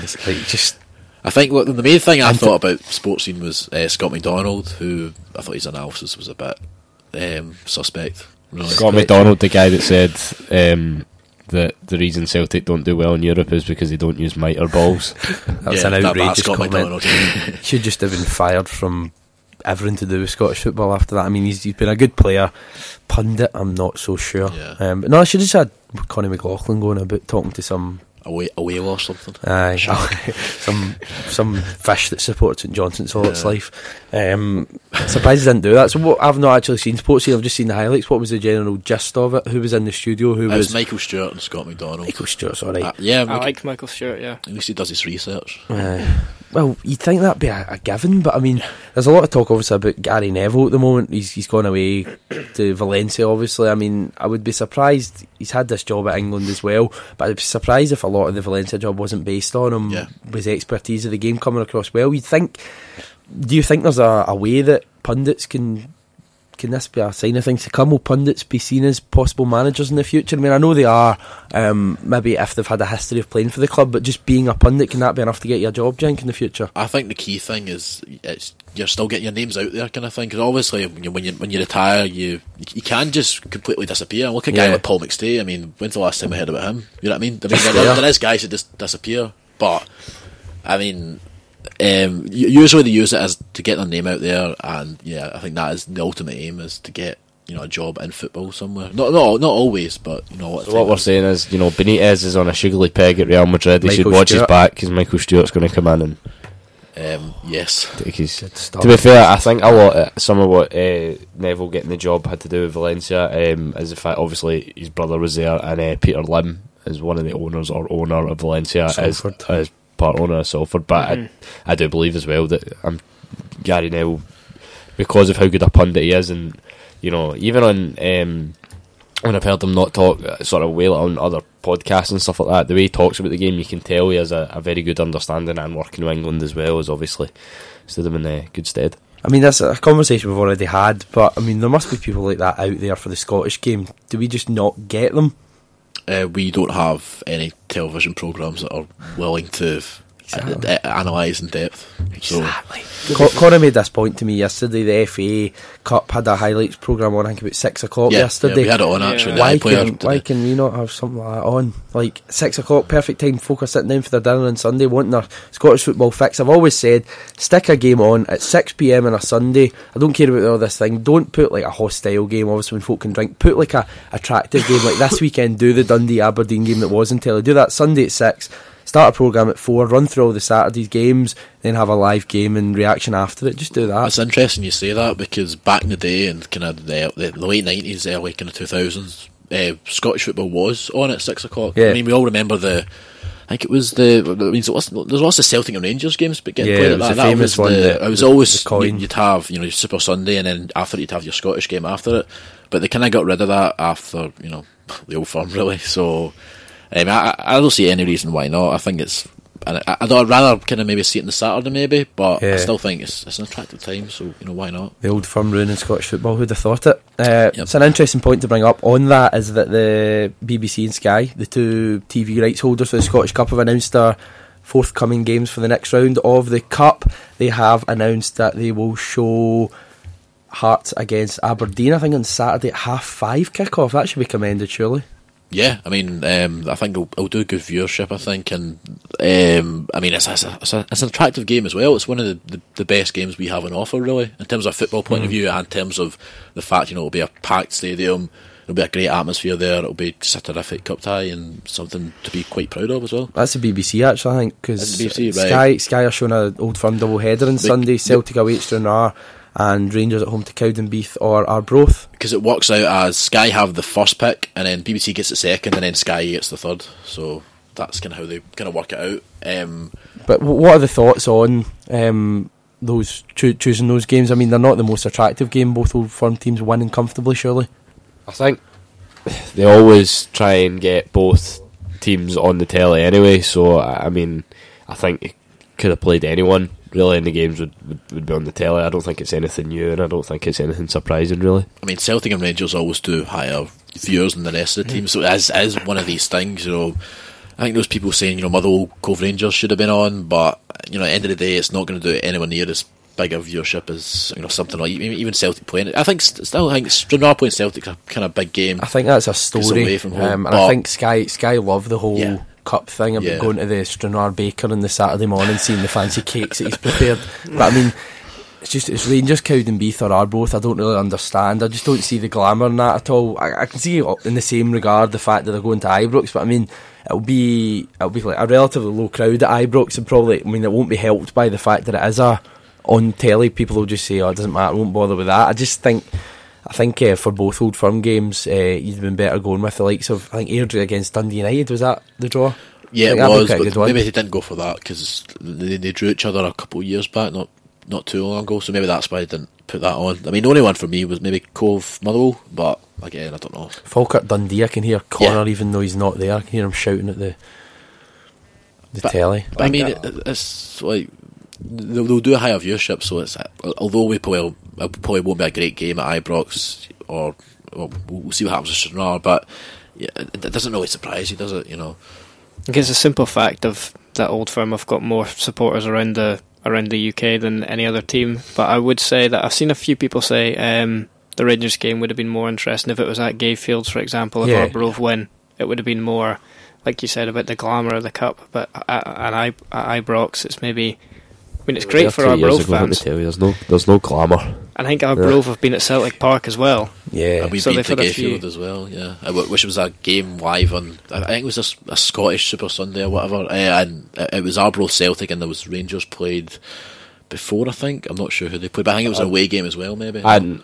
Like, like just I think what, the main thing I thought about Sportscene was uh, Scott McDonald, who I thought his analysis was a bit um, suspect. Really. Scott McDonald, the guy that said um, that the reason Celtic don't do well in Europe is because they don't use mitre balls. that's Yeah, an that- outrageous that's Scott comment. Should just have been fired from everything to do with Scottish football after that. I mean, he's, he's been a good player. Pundit, I'm not so sure. Yeah. Um, but no, I should have just had Connie McLaughlin going about talking to some away, away or something. aye, some some fish that supports St Johnstone's all its life. Um, surprised he didn't do that. So what, I've not actually seen sports here. I've just seen the highlights. What was the general gist of it? Who was in the studio? Who It was, was Michael Stewart and Scott McDonald. Michael Stewart's all right. Uh, yeah, I Michael- like Michael Stewart, yeah. at least he does his research. Uh, well, you'd think that'd be a, a given, but I mean, there's a lot of talk obviously about Gary Neville at the moment. He's he's gone away to Valencia, obviously. I mean, I would be surprised. He's had this job at England as well, but I'd be surprised if a lot of the Valencia job wasn't based on him. Yeah. His expertise of the game coming across well. You'd think. Do you think there's a, a way that pundits can? Can this be a sign of things to come? Will pundits be seen as possible managers in the future? I mean, I know they are, um, maybe if they've had a history of playing for the club, but just being a pundit, can that be enough to get you a job, Jink, in the future? I think the key thing is it's you're still getting your names out there, kind of thing. Because obviously, when you, when you when you retire, you you can just completely disappear. Look at a guy Yeah. like Paul McStay. I mean, when's the last time we heard about him? You know what I mean? I mean, there, there is guys that just disappear, but I mean, um, usually they use it as to get their name out there, and yeah, I think that is the ultimate aim is to get you know a job in football somewhere. Not not not always, but you know what. So what we're saying is, you know, Benitez is on a sugary peg at Real Madrid. He should Michael watch his back because Michael Stewart's going to come in and um, yes, his. To be fair, I think a lot, uh, some of what uh, Neville getting the job had to do with Valencia um, is the fact, obviously, his brother was there, and uh, Peter Lim is one of the owners or owner of Valencia, is, is part owner of Salford. But Mhm. I, I do believe as well that um, Gary Neville, because of how good a pundit he is, and you know, even on um, when I've heard him not talk, uh, sort of wail on other podcasts and stuff like that, the way he talks about the game, you can tell he has a, a very good understanding and working with England as well, as obviously stood him in uh, good stead. I mean, that's a conversation we've already had, but I mean, there must be people like that out there for the Scottish game. Do we just not get them? Uh, we don't have any television programs that are willing to Exactly. uh, uh, analyse in depth. So Co- Connor made this point to me yesterday. The FA Cup had a highlights program on, I think about six o'clock yeah, yeah, yesterday. we had it on Yeah. actually. why can why can we not have something like that on? Like six o'clock, perfect time. Folk are sitting down for their dinner on Sunday, wanting their Scottish football fix. I've always said, stick a game on at six pm on a Sunday. I don't care about all this thing. Don't put like a hostile game, obviously when folk can drink. Put like a attractive game like this weekend. Do the Dundee Aberdeen game that was in telly. Do that Sunday at six. Start a program at four. Run through all the Saturday's games, then have a live game and reaction after it. Just do that. It's interesting you say that because back in the day and kind of the, the, late nineties, early kind of two thousands, uh, Scottish football was on at six o'clock. Yeah. I mean, we all remember the. I think it was the. I mean, there was, there's lots of Celtic and Rangers games, but getting Yeah, played at was that. that famous was one the, it was the- always the you'd have you know Super Sunday, and then after it you'd have your Scottish game after it. But they kind of got rid of that after you know the old firm really. So um, I, I don't see any reason why not. I think it's. And I, I'd rather kind of maybe see it on the Saturday, maybe, but Yeah. I still think it's it's an attractive time. So you know why not? The old firm ruining Scottish football. Who'd have thought it? Uh, Yep. It's an interesting point to bring up. On that is that the BBC and Sky, the two TV rights holders for the Scottish Cup, have announced their forthcoming games for the next round of the Cup. They have announced that they will show Hearts against Aberdeen. I think on Saturday at half five kick-off. That should be commended, surely. Yeah, I mean, um, I think it'll, it'll do good viewership. I think, and um, I mean, it's, it's, a, it's, a, it's an attractive game as well. It's one of the, the, the best games we have on offer, really, in terms of football point of view, and in terms of the fact you know it'll be a packed stadium. It'll be a great atmosphere there. It'll be just a terrific cup tie and something to be quite proud of as well. That's the BBC actually, I think, because BBC, right. Sky Sky are showing an old firm double header on The- Sunday. Celtic away to Stranraer and Rangers at home to Cowdenbeath or Arbroath. Because it works out as Sky have the first pick, and then BBC gets the second, and then Sky gets the third. So that's kind of how they kind of work it out. Um, But what are the thoughts on um, those choo- choosing those games? I mean, they're not the most attractive game. Both old firm teams winning comfortably, surely. I think they always try and get both teams on the telly anyway. So I I mean, I think it could have played anyone really, the games would, would, would be on the telly. I don't think it's anything new, and I don't think it's anything surprising really. I mean, Celtic and Rangers always do higher viewers than the rest of the teams. So as as one of these things, you know, I think those people saying you know Motherwell Cove Rangers should have been on, but you know, at the end of the day, it's not going to do anywhere near as big a viewership as you know something like even even Celtic playing it. I think still I think Stranraer playing Celtic a kind of big game. I think that's a story. away from home, um, and I think Sky Sky love the whole Yeah. Cup thing about Yeah. going to the Stranraer Baker on the Saturday morning, seeing the fancy cakes that he's prepared. but I mean. It's just it's Rangers, Cowdenbeath or Arbroath. I don't really understand. I just don't see the glamour in that at all. I, I can see in the same regard the fact that they're going to Ibrox, but I mean it'll be it'll be like a relatively low crowd at Ibrox, and probably I mean it won't be helped by the fact that it is a on telly. People will just say, "Oh, it doesn't matter. Won't bother with that." I just think. I think uh, for both Old Firm games, uh, you'd been better going with the likes of I think Airdrie against Dundee United. Was that the draw? Yeah, it that'd was, quite a good but one. maybe they didn't go for that because they, they drew each other a couple of years back, not not too long ago. So maybe that's why they didn't put that on. I mean, the only one for me was maybe Cove Motherwell, but again, I don't know. Falkirk Dundee. I can hear Connor even though he's not there. I can hear him shouting at the the But- telly. But I mean, it, it's like they'll, they'll do a higher viewership, so it's although we probably it probably won't be a great game at Ibrox, or well, we'll see what happens with Stranraer, but yeah, it, it doesn't really surprise you, does it? You know, I think it's a simple fact of that old firm have got more supporters around the around the UK than any other team. But I would say that I've seen a few people say um, the Rangers game would have been more interesting if it was at Gayfields, for example. If Yeah. Arbroath win, it would have been more like you said about the glamour of the cup, but at, at, I, at Ibrox, it's maybe. I mean, it's great Yeah, for our years Arbroath ago, let fans. tell you, there's no, there's no glamour. I think Arbroath have been at Celtic Park as well. Yeah. And we So beat they've the had a few- Gayfield as well, yeah. I w- wish it was a game live on. I I think it was a Scottish Super Sunday or whatever, uh, and it it was Arbroath Celtic, and there was Rangers played before. I think I'm not sure who they played, but I think it was an away game as well, maybe. And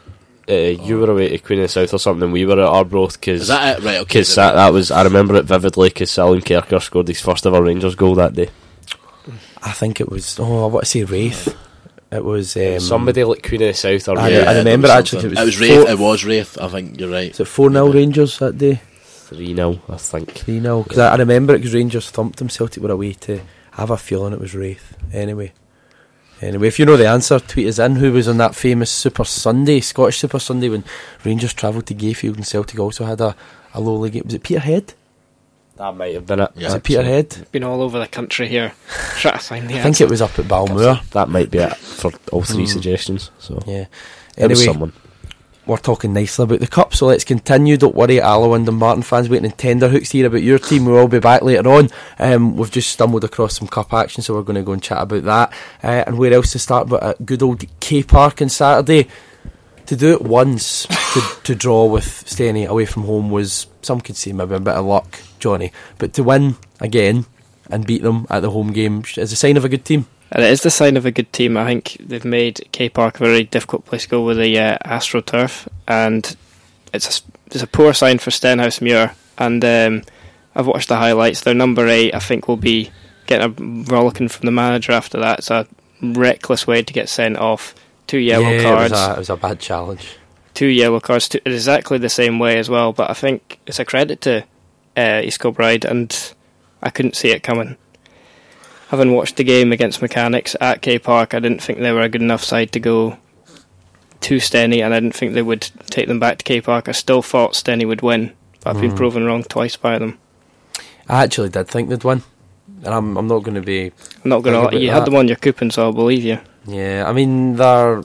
uh, you were away to Queen of the South or something, and we were at Arbroath because Is that it? Right, okay. That, that was, I remember it vividly because Alan Kerker scored his first ever Rangers goal that day. I think it was. Oh, I want to say Raith. It was um, Somebody like Queen of the South or I- yeah, I remember there actually it was it was Raith. four- It was Raith. I think you're right. Was it four 0 Rangers that day? 3 0, I think. Three 0 Because I, I remember it because Rangers thumped them. Celtic were away to. I have a feeling it was Raith. Anyway. Anyway, if you know the answer, tweet us in. Who was on that famous Super Sunday, Scottish Super Sunday, when Rangers travelled to Gayfield and Celtic also had a, a lowly game? Was it Peterhead? That might have been it. Yeah. was it Peterhead? Been all over the country here. Trying to find the I think it was up at Balmoor. That might be it for all three Hmm. suggestions. So Yeah. it was Anyway, someone. we're talking nicely about the cup, so let's continue. Don't worry, Alloa and the Martin fans waiting in tender hooks to hear about your team. We'll all be back later on. Um, we've just stumbled across some cup action, so we're going to go and chat about that. Uh, and where else to start but at good old K Park on Saturday. To do it once, to, to draw with Steny away from home was, some could say maybe a bit of luck, Johnny. But to win again and beat them at the home game is a sign of a good team. And it is the sign of a good team. I think they've made K Park a very difficult place to go with the uh, AstroTurf, and it's a, it's a poor sign for Stenhousemuir. And um, I've watched the highlights. Their number eight, I think, will be getting a rollicking from the manager after that. It's a reckless way to get sent off. Two yellow Yeah, cards, It was, a, it was a bad challenge. Two yellow cards, two, exactly the same way as well. But I think it's a credit to uh, East Kilbride, and I couldn't see it coming. Having watched the game against Mechanics at K Park, I didn't think they were a good enough side to go to Steny, and I didn't think they would take them back to K Park. I still thought Steny would win, but I've been Mm. proven wrong twice by them. I actually did think they'd win. And I'm, I'm not going to be I'm not going to. You that. had them on your coupon, so I'll believe you. Yeah, I mean they're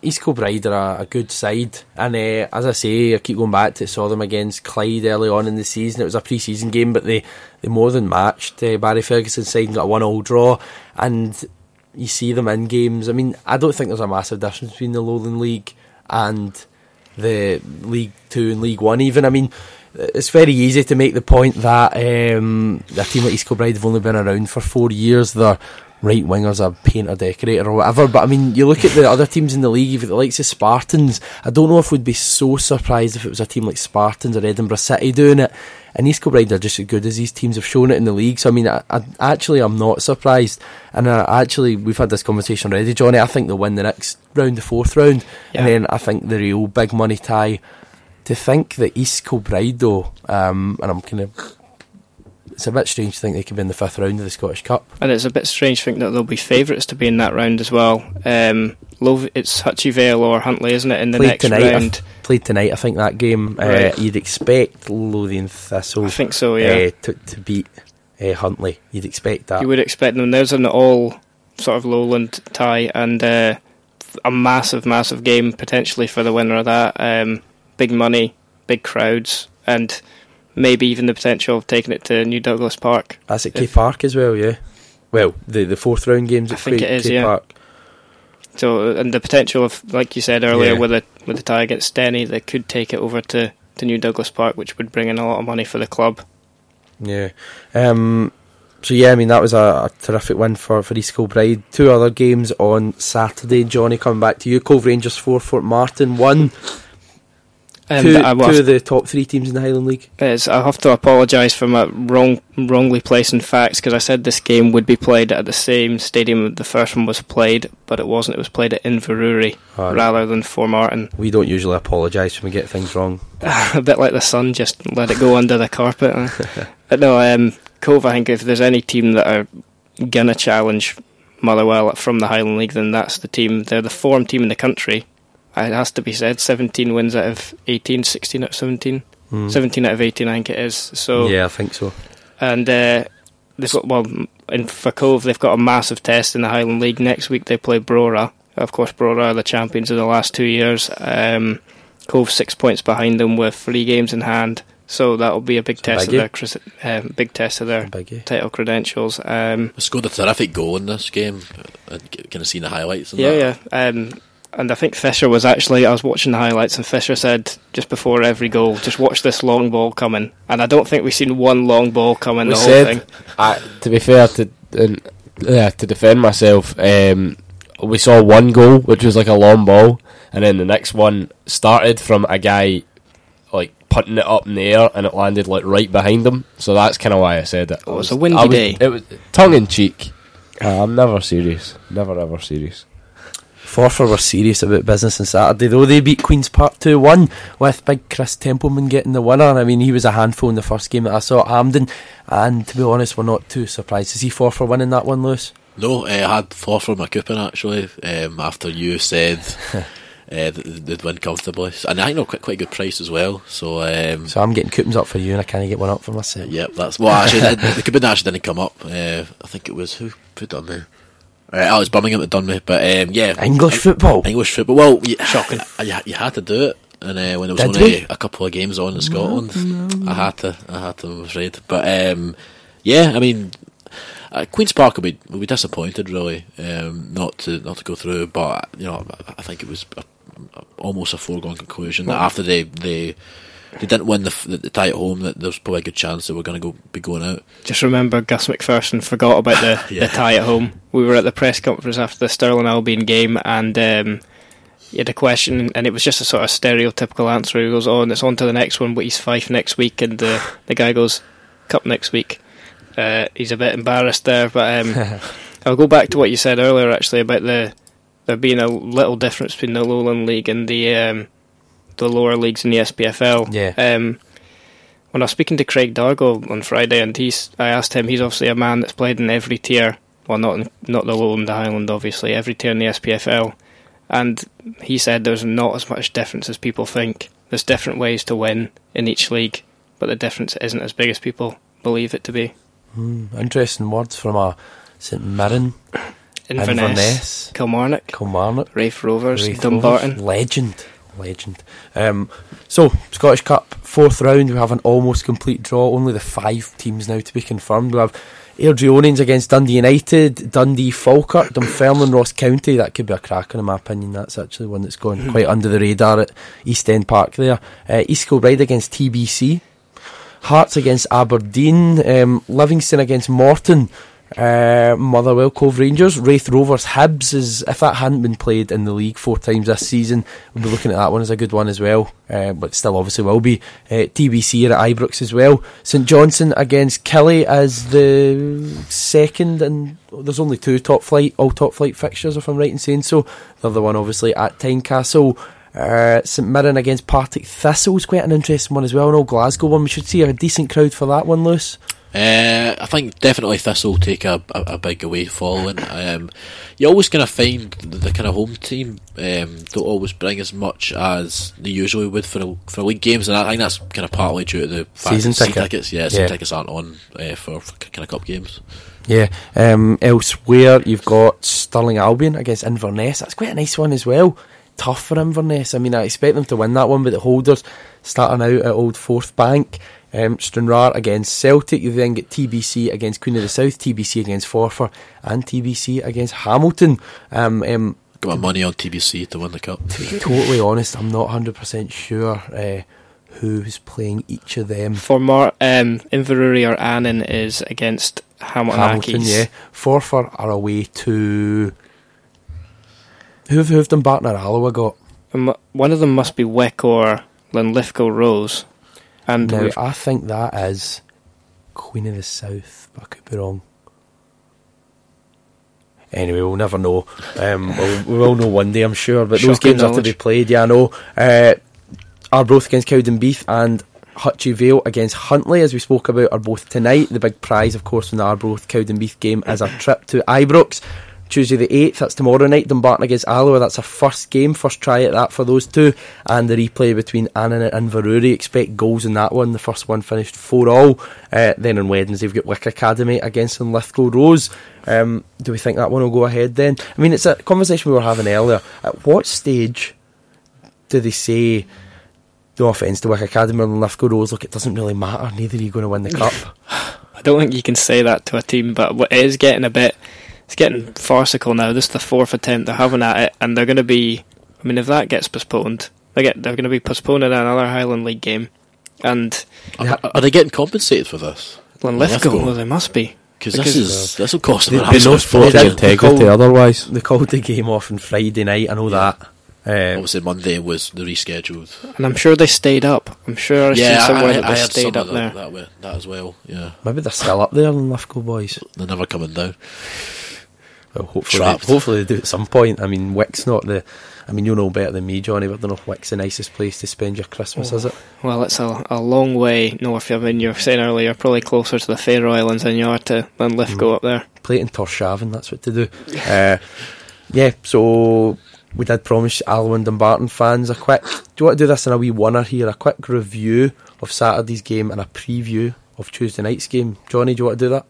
East Kilbride are a, a good side, and uh, as I say, I keep going back to saw them against Clyde early on in the season. It was a pre-season game, but they, they more than matched uh, Barry Ferguson's side and got a one-all draw. And you see them in games. I mean, I don't think there's a massive difference between the Lowland League and the League Two and League One. Even I mean, it's very easy to make the point that um, a team like East Kilbride have only been around for four years. They're right wingers, a painter, decorator, or whatever. But I mean, you look at the other teams in the league. You've got the likes of Spartans. I don't know if we'd be so surprised if it was a team like Spartans or Edinburgh City doing it. And East Kilbride are just as good as these teams have shown it in the league. So I mean, I, I actually I'm not surprised. And uh, actually, we've had this conversation already, Johnny. I think they'll win the next round, the fourth round, Yeah. and then I think the real big money tie. To think that East Kilbride though, um, and I'm kind of. It's a bit strange to think they could be in the fifth round of the Scottish Cup. And it's a bit strange to think that they'll be favourites to be in that round as well. Um, Lov- it's Hutchie Vale or Huntly, isn't it, in the Played next tonight, round? th- Played tonight, I think that game. Uh, you'd expect Lothian Thistle I think so, yeah. uh, to, to beat uh, Huntly. You'd expect that. You would expect them. There's an all sort of lowland tie and uh, a massive, massive game potentially for the winner of that. Um, big money, big crowds, and maybe even the potential of taking it to New Douglas Park. That's at K if- Park as well, yeah. Well, the the fourth round games I at think K- it is, K yeah. Park. So, and the potential of, like you said earlier, Yeah. with the with the tie against Steny, they could take it over to, to New Douglas Park, which would bring in a lot of money for the club. Yeah. Um, so yeah, I mean that was a, a terrific win for for East Kilbride. Two other games on Saturday. Johnny, coming back to you. Cove Rangers four, Formartine one. Um, two, I was- two of the top three teams in the Highland League. I have to apologise for my wrong, wrongly placing facts because I said this game would be played at the same stadium the first one was played, but it wasn't. It was played at Inverurie Uh, rather than Formartine. we don't usually apologise when we get things wrong. a bit like the sun, just let it go under the carpet. uh. but no, um, Cove. I think if there's any team that are gonna challenge Motherwell from the Highland League, then that's the team. They're the form team in the country. It has to be said. 17 wins out of 18, 16 out of 17. Mm. 17 out of 18, I think it is. So yeah, I think so. and uh, they've got well in for Cove they've got a massive test in the Highland League next week. They play Brora. Of course, Brora are the champions of the last two years. Um, Cove six points behind them with three games in hand. So that'll be a big a test of their um, big test of their Biggie. title credentials. Um, They scored a terrific goal in this game. I kind of seen the highlights. Yeah, that. yeah. Um, and I think Fisher was actually I was watching the highlights and Fisher said just before every goal, just watch this long ball coming. And I don't think we've seen one long ball coming We the whole said, thing. I, to be fair, to and, yeah, to defend myself, um, we saw one goal which was like a long ball, and then the next one started from a guy like putting it up in the air, and it landed like right behind him. So that's kind of why I said it. Oh, it was a windy was- day. It was tongue in cheek. Uh, I'm never serious. Never ever serious. Forfar were serious about business on Saturday, though they beat Queen's Park 2 1 with big Chris Templeman getting the winner. I mean, he was a handful in the first game that I saw at Hampden, and to be honest, we're not too surprised to see Forfar winning that one, Lewis. No, uh, I had four for my coupon actually. Um, after you said uh, that they'd win comfortably, and I think they're quite quite a good price as well. So, um, So I'm getting coupons up for you, and I can't get one up for myself. Yep, that's well. Actually, the, the coupon actually didn't come up. Uh, I think it was who who done me. Uh, it was Birmingham that done me, but um, yeah, English Eng- football. English football. Well, yeah, shocking. You, you had to do it, and uh, when there was Did only we? a couple of games on in Scotland, I had to. I had to. I'm afraid, but um, yeah, I mean. Uh, Queens Park will be will be disappointed really um, not to not to go through, but you know I, I think it was a, a, almost a foregone conclusion that after they they they didn't win the, the, the tie at home that there was probably a good chance that we're going to go be going out. Just remember Gus McPherson forgot about the, Yeah. the tie at home. We were at the press conference after the Stirling Albion game and um, he had a question and it was just a sort of stereotypical answer. He goes, Oh, and it's on to the next one, but he's five next week and the, the guy goes, Cup next week. Uh, he's a bit embarrassed there, but um, I'll go back to what you said earlier actually about the there being a little difference between the Lowland League and the um, the lower leagues in the SPFL. Yeah. Um, when I was speaking to Craig Dargo on Friday, and he's, I asked him, he's obviously a man that's played in every tier. Well, not in, not the Lowland, the Highland, obviously, every tier in the SPFL. And he said there's not as much difference as people think. There's different ways to win in each league, but the difference isn't as big as people believe it to be. Interesting words from a St Mirren, Inverness, Inverness, Kilmarnock, Kilmarnock, Raith Rovers, Raith Dumbarton. Rovers. Legend. Legend. Um, so, Scottish Cup, fourth round, we have an almost complete draw. Only the five teams now to be confirmed. We have Airdrieonians against Dundee United, Dundee Falkirk, Dunfermline Ross County. That could be a cracker in my opinion. That's actually one that's gone quite under the radar at East End Park there. Uh, East Kilbride against TBC. Hearts against Aberdeen, um, Livingston against Morton, uh, Motherwell Cove Rangers, Raith Rovers, Hibs. Is if that hadn't been played in the league four times this season, we'll be looking at that one as a good one as well. Uh, but still, obviously, will be uh, TBC at Ibrox as well. St Johnstone against Killie as the second, and there's only two top flight, all top flight fixtures, if I'm right in saying so. The other one, obviously, at Tynecastle. Uh, St Mirren against Partick Thistle is quite an interesting one as well. An old Glasgow one. We should see a decent crowd for that one, Lewis. Uh, I think definitely Thistle will take a, a, a big away following. Um, you always kind of find the, the kind of home team um, don't always bring as much as they usually would for for league games, and I think that's kind of partly due to the fact Season that season ticket. tickets. Yeah, season Yeah. tickets aren't on uh, for, for kind of cup games. Yeah. Um, elsewhere, you've got Stirling Albion against Inverness. That's quite a nice one as well. Tough for Inverness. I mean, I expect them to win that one, but the holders starting out at Old Forthbank. Um, Stranraer against Celtic. You then get TBC against Queen of the South, TBC against Forfar, and TBC against Hamilton. Um, um, Got my money on TBC to win the cup. to be totally honest, I'm not 100% sure uh, who's playing each of them. For more, um, Inverurie or Annan is against Hamilton, Hamilton, Accies. yeah. Forfar are away to. Who have, who have Dumbarton or Alloa got? Um, One of them must be Wick or Linlithgow Rose. And Now, I think that is Queen of the South, but I could be wrong. Anyway, we'll never know. Um, we'll, we will know one day, I'm sure. But those Shocking games are to be played. Yeah, I know. Uh, Arbroath against Cowdenbeath and Hutchie Vale against Huntly, as we spoke about, are both tonight. The big prize, of course, from the Arbroath Cowdenbeath game is a trip to Ibrox. Tuesday the 8th, that's tomorrow night. Dumbarton against Alloa, that's a first game, first try at that for those two. And the replay between Annan and Inverurie. Expect goals in that one. The first one finished 4 all. Uh, then on Wednesday, we've got Wick Academy against Linlithgow Rose. Um, do we think that one will go ahead then? I mean, it's a conversation we were having earlier. At what stage do they say no offence to Wick Academy and Lithgow Rose, look, it doesn't really matter. Neither are you going to win the cup. I don't think you can say that to a team, but what- it is getting a bit. It's getting farcical now. This is the fourth attempt they're having at it, and they're going to be. I mean, if that gets postponed, they get they're going to be postponing another Highland League game, and Are, are they getting compensated for this? Linlithgow, Lithgow. well, they must be. Because Because, this is this will cost them They- an they absolute know fortune. sporting integrity called- otherwise. They called the game off on Friday night. I know Yeah. that. Um, Obviously, Monday was the rescheduled. And I'm sure they stayed up. I'm sure I yeah, seen somewhere I, that I, I they had stayed up of there. that, that, way, that as well. Yeah, maybe they're still up there, Lithgow boys. they're never coming down. Well, hopefully, Trapped. they, hopefully they do at some point. I mean, Wick's not the. I mean, you know better than me, Johnny. But I don't know if Wick's the nicest place to spend your Christmas, is it? Well, it's a, a long way north. I mean, you were saying earlier, probably closer to the Faroe Islands than you are to than Lithgow up there. Play it in Torshavn, that's what to do. uh, yeah, so we did promise Alwyn and Barton fans a quick. Do you want to do this in a wee oneer here? A quick review of Saturday's game and a preview of Tuesday night's game. Johnny, do you want to do that?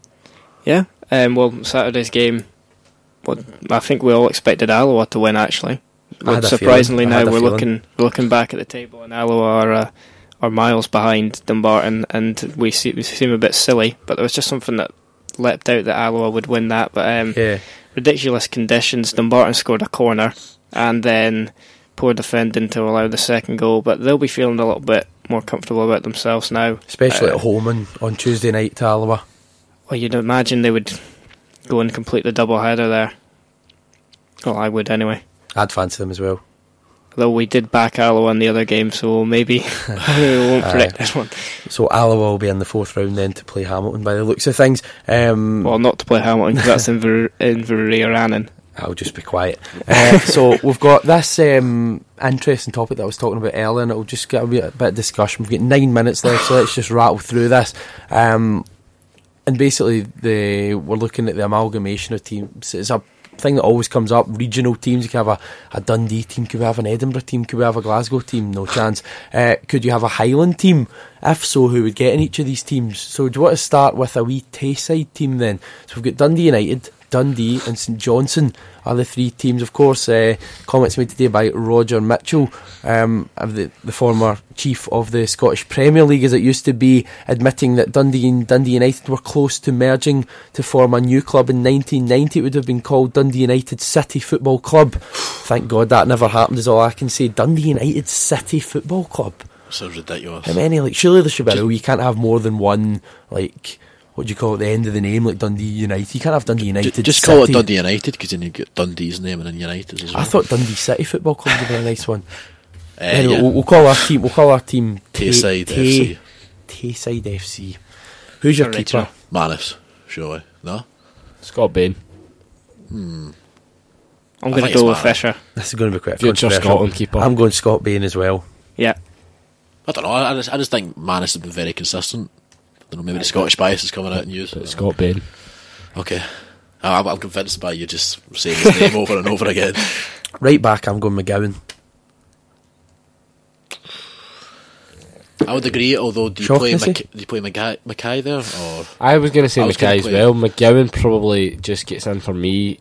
Yeah. Um, well, Saturday's game. Well, I think we all expected Alloa to win. Actually, but surprisingly now we're feeling. looking looking back at the table and Alloa are uh, are miles behind Dumbarton, and we, see, we seem a bit silly. But there was just something that leapt out that Alloa would win that. But um, Yeah. ridiculous conditions. Dumbarton scored a corner and then poor defending to allow the second goal. But they'll be feeling a little bit more comfortable about themselves now. Especially Uh, at home on, on Tuesday night to Alloa. Well, you'd imagine they would go and complete the double header there. Well, I would anyway. I'd fancy them as well. Though we did back Alloa in the other game, so maybe we won't predict this one. So Alloa will be in the fourth round then to play Hamilton by the looks of things. Um, Well, not to play Hamilton because that's in Ver- in. I'll just be quiet. Uh, so we've got this um, interesting topic that I was talking about earlier, and it'll just get a bit, a bit of discussion. We've got nine minutes left, so let's just rattle through this. Um, and basically, the we're looking at the amalgamation of teams. It's a thing that always comes up. Regional teams, you could have a, a Dundee team, could we have an Edinburgh team, could we have a Glasgow team? No chance. Uh, could you have a Highland team? If so, who would get in each of these teams? So do you want to start with a wee Tayside team then? So we've got Dundee United, Dundee and St Johnstone are the three teams. Of course, uh, comments made today by Roger Mitchell, um, of the, the former chief of the Scottish Premier League, as it used to be, admitting that Dundee and Dundee United were close to merging to form a new club in 1990. It would have been called Dundee United City Football Club. Thank God that never happened. Is all I can say. Dundee United City Football Club. Sounds ridiculous. How many? Like, surely there should be a rule. You can't have more than one. Like, what do you call it? The end of the name, like Dundee United. You can't have Dundee United. Ju- just call it Dundee United because then you get Dundee's name and then United as well. I thought Dundee City Football Club would be a nice one. Uh, anyway, yeah. we'll, we'll call our team. We'll call our team Tayside Tay- FC. Tayside FC. Who's your Original. keeper? Mannus, surely. No? Scott Bain. I'm going to go with mine. Fisher. This is going to be quite Future controversial. Scotland keeper. I'm going Scott Bain as well. Yeah. I don't know. I I just, I just think Mannus has been very consistent. I don't know, maybe the Scottish bias is coming out in you. Scott Bain. Okay. I- I'm, I'm convinced by you just saying his name over and over again. Right back, I'm going McGowan. I would agree, although do you play Shaughnessy? Mac- do you play Mackay, Mackay there or I was going to say I was gonna Mackay as play- well. McGowan probably just gets in for me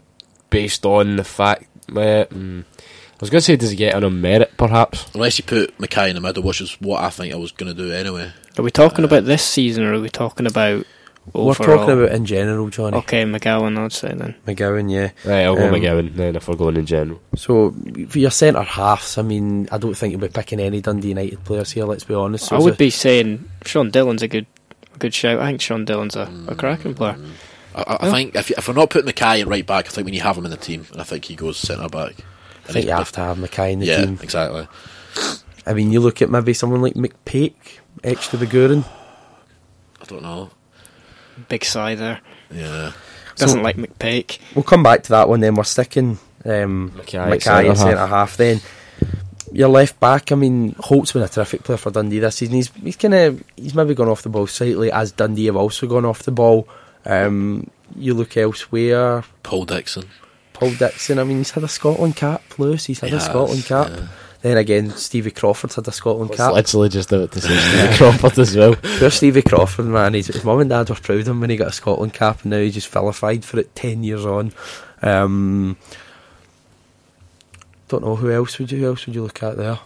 based on the fact. Uh, mm, I was going to say, does he get in on merit, perhaps? unless you put Mackay in the middle, which is what I think I was going to do anyway. Are we talking about this season or are we talking about We're overall? talking about in general, Johnny. Okay, McGowan, I'd say then. McGowan, yeah. Right, I'll go Um, McGowan then if we're going in general. So for your centre halves, I mean, I don't think you'll be picking any Dundee United players here. Let's be honest. So I it's would a- be saying Sean Dillon's a good a good shout. I think Sean Dillon's a, a cracking player. I, I, I think if, you- if we're not putting Mackay in right back, I think we need to have him in the team, and I think he goes centre back. I think you have to have Mackay in the yeah, team. exactly. I mean, you look at maybe someone like McPake, ex to Begurin. I don't know. Big side there. Yeah, Doesn't So- like McPake. We'll come back to that one then. We're sticking um, Mackay Mackay, at centre centre half. half. Then your left back. I mean, Holt's been a terrific player for Dundee this season. He's he's kind of he's maybe gone off the ball slightly, as Dundee have also gone off the ball. Um, you look elsewhere. Paul Dixon. Paul Dixon. I mean, he's had a Scotland cap. Lewis, he's had He a has, Scotland cap. yeah. Then again, Stevie Crawford had a Scotland cap. literally just about to say Stevie Crawford as well. Poor Stevie Crawford, man. His, his mum and dad were proud of him when he got a Scotland cap, and now he's just vilified for it ten years on. Um, don't know who else would you who else would you look at there?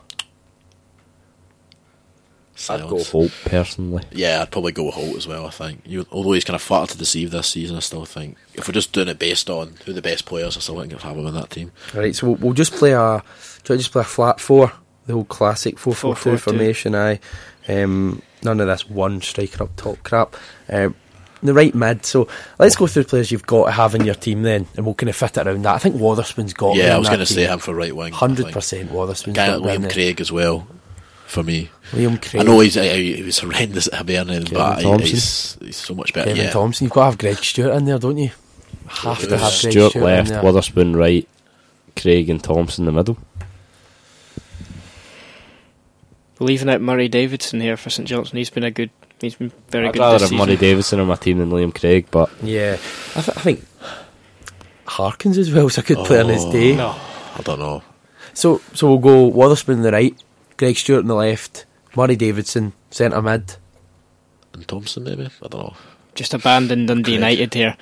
I'd go Holt personally. Yeah, I'd probably go with Holt as well. I think, you, although he's kind of flattered to deceive this season, I still think if we're just doing it based on who the best players, I still think I'd have him in that team. Right, so we'll, we'll just play a. Try to just play a flat four, the old classic four four two 4-4-2. formation. Aye, um, none of this one striker up top crap. Um, the right mid. So let's go through the players you've got to have in your team then, and we'll kind of fit it around that. I think Wotherspoon's got. yeah, I was going to say him for right wing. Hundred percent, Wotherspoon's Guy got like Liam. Craig as well. For me, Liam Craig. I know he's uh, he was horrendous at Hibernian, but Thomson. he's, he's so much better. Kevin yeah, Thomson. You've got to have Greg Stewart in there, don't you? Have to have Greg Stuart Stewart left, in there. Wotherspoon right, Craig and Thomson in the middle. Leaving out Murray Davidson here for St Johnstone. He's been a good. He's been very I'd good rather this have Murray. Davidson on my team than Liam Craig, but Yeah, I, th- I think Harkins as well is a good player in his Oh. day. No, I don't know. So so we'll go Wotherspoon on the right, Greg Stewart on the left, Murray Davidson centre mid. And Thomson maybe I don't know. just abandoned Dundee Craig. United here.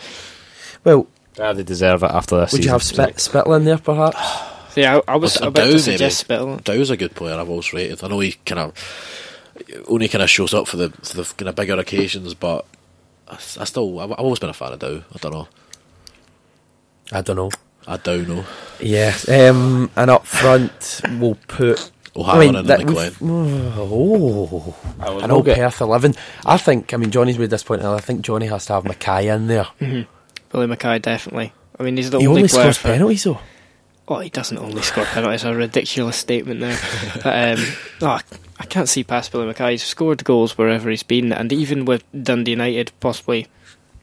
Well, yeah, they deserve it after this would you have Spit, Spittal in there perhaps? So yeah, I, I was Well, about Dow, to maybe. suggest Spittal. Dow's a good player. I've always rated. I know he kind of only kind of shows up for the for the kind of bigger occasions, but I, I still I've, I've always been a fan of Dow. I don't know. I don't know. I Dow know. Yeah, um, and up front we'll put. O'Halloran and that McLean. we've- Oh, I was I know. Perth eleven. I think. I mean, Johnny's made this point. and I think Johnny has to have Mackay in there. Billy Mackay definitely. I mean, he's the only one. he only only player. scores For, penalties though. oh, he doesn't only score penalties. A ridiculous statement there. but, um, oh, I- I can't see past Billy Mackay. He's scored goals wherever he's been, and even with Dundee United, possibly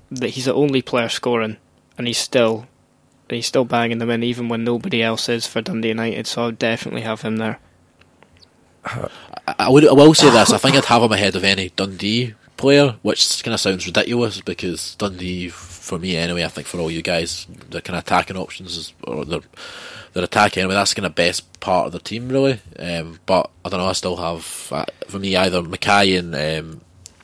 that he's the only player scoring, and he's still he's still banging them in, even when nobody else is for Dundee United. So I'll definitely have him there. I, I would I will say this. I think I'd have him ahead of any Dundee player, which kind of sounds ridiculous because Dundee, for me anyway, I think for all you guys, their kind of attacking options is or their their attack anyway. That's kind of best part of the team really. Um, but I don't know. I still have uh, for me either Mackay and um,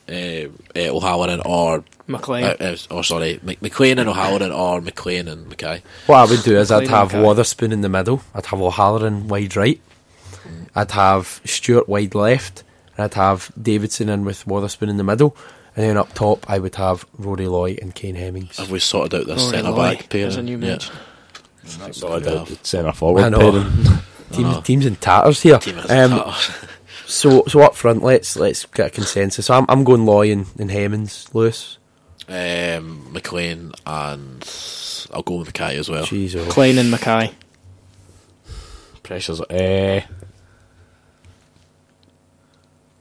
uh, uh, O'Halloran or. McLean. Uh, uh, or sorry, Mc- McLean and O'Halloran or McLean and Mackay. What I would do is I'd have and Mackay. Wotherspoon in the middle. I'd have O'Halloran wide right. I'd have Stewart wide left. And I'd have Davidson in with Wotherspoon in the middle. And then up top, I would have Rory Loy and Kane Hemmings. Have we sorted out this centre back pair? as a new mention. Sorted out Yeah. the centre forward I know. pairing. Team, teams in tatters here. Team Um, tatters. so so up front, let's let's get a consensus. I'm I'm going Loy and, and Hemmings, Lewis. um, McLean and I'll go with Mackay as well. Jeez, oh. McLean and Mackay. Pressures. Uh,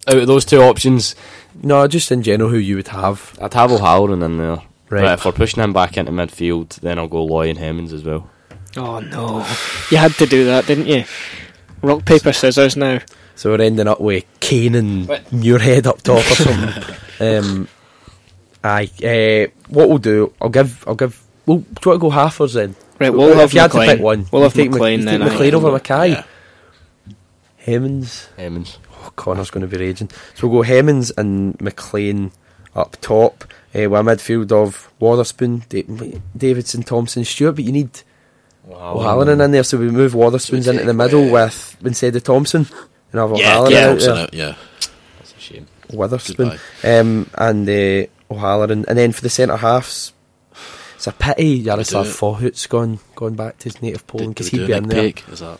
out of those two options, No, just in general, who you would have. I'd have O'Halloran in there. Right. But if we're pushing him back into midfield, then I'll go Loy and Hemmings as well. Oh no, you had to do that, didn't you? Rock paper scissors now. So we're ending up with Kane and Muirhead up top or something. um, aye. Uh, what we'll do, I'll give, I'll give. Well, do you want to go halfers then? Right, we'll if have you had to McLean. pick one, We'll you have take Mc- McLean you then. take aye. McLean over Mackay. Yeah. Hemmings. Hemmings. Oh, Connor's going to be raging. So we'll go Hemmings and McLean up top. Uh, with a midfield of Wotherspoon, Da- Davidson, Thomson, Stewart. But you need O'Halloran in there, so we move Wotherspoons So into the middle with instead of Thomson, and have Yeah, O'Halloran yeah, out there. out, yeah. That's a shame. Wotherspoon, um, and uh, O'Halloran, and then for the centre halves, it's a pity Yaroslav. Fojut's gone gone back to his native Poland because he'd be in there. Is that?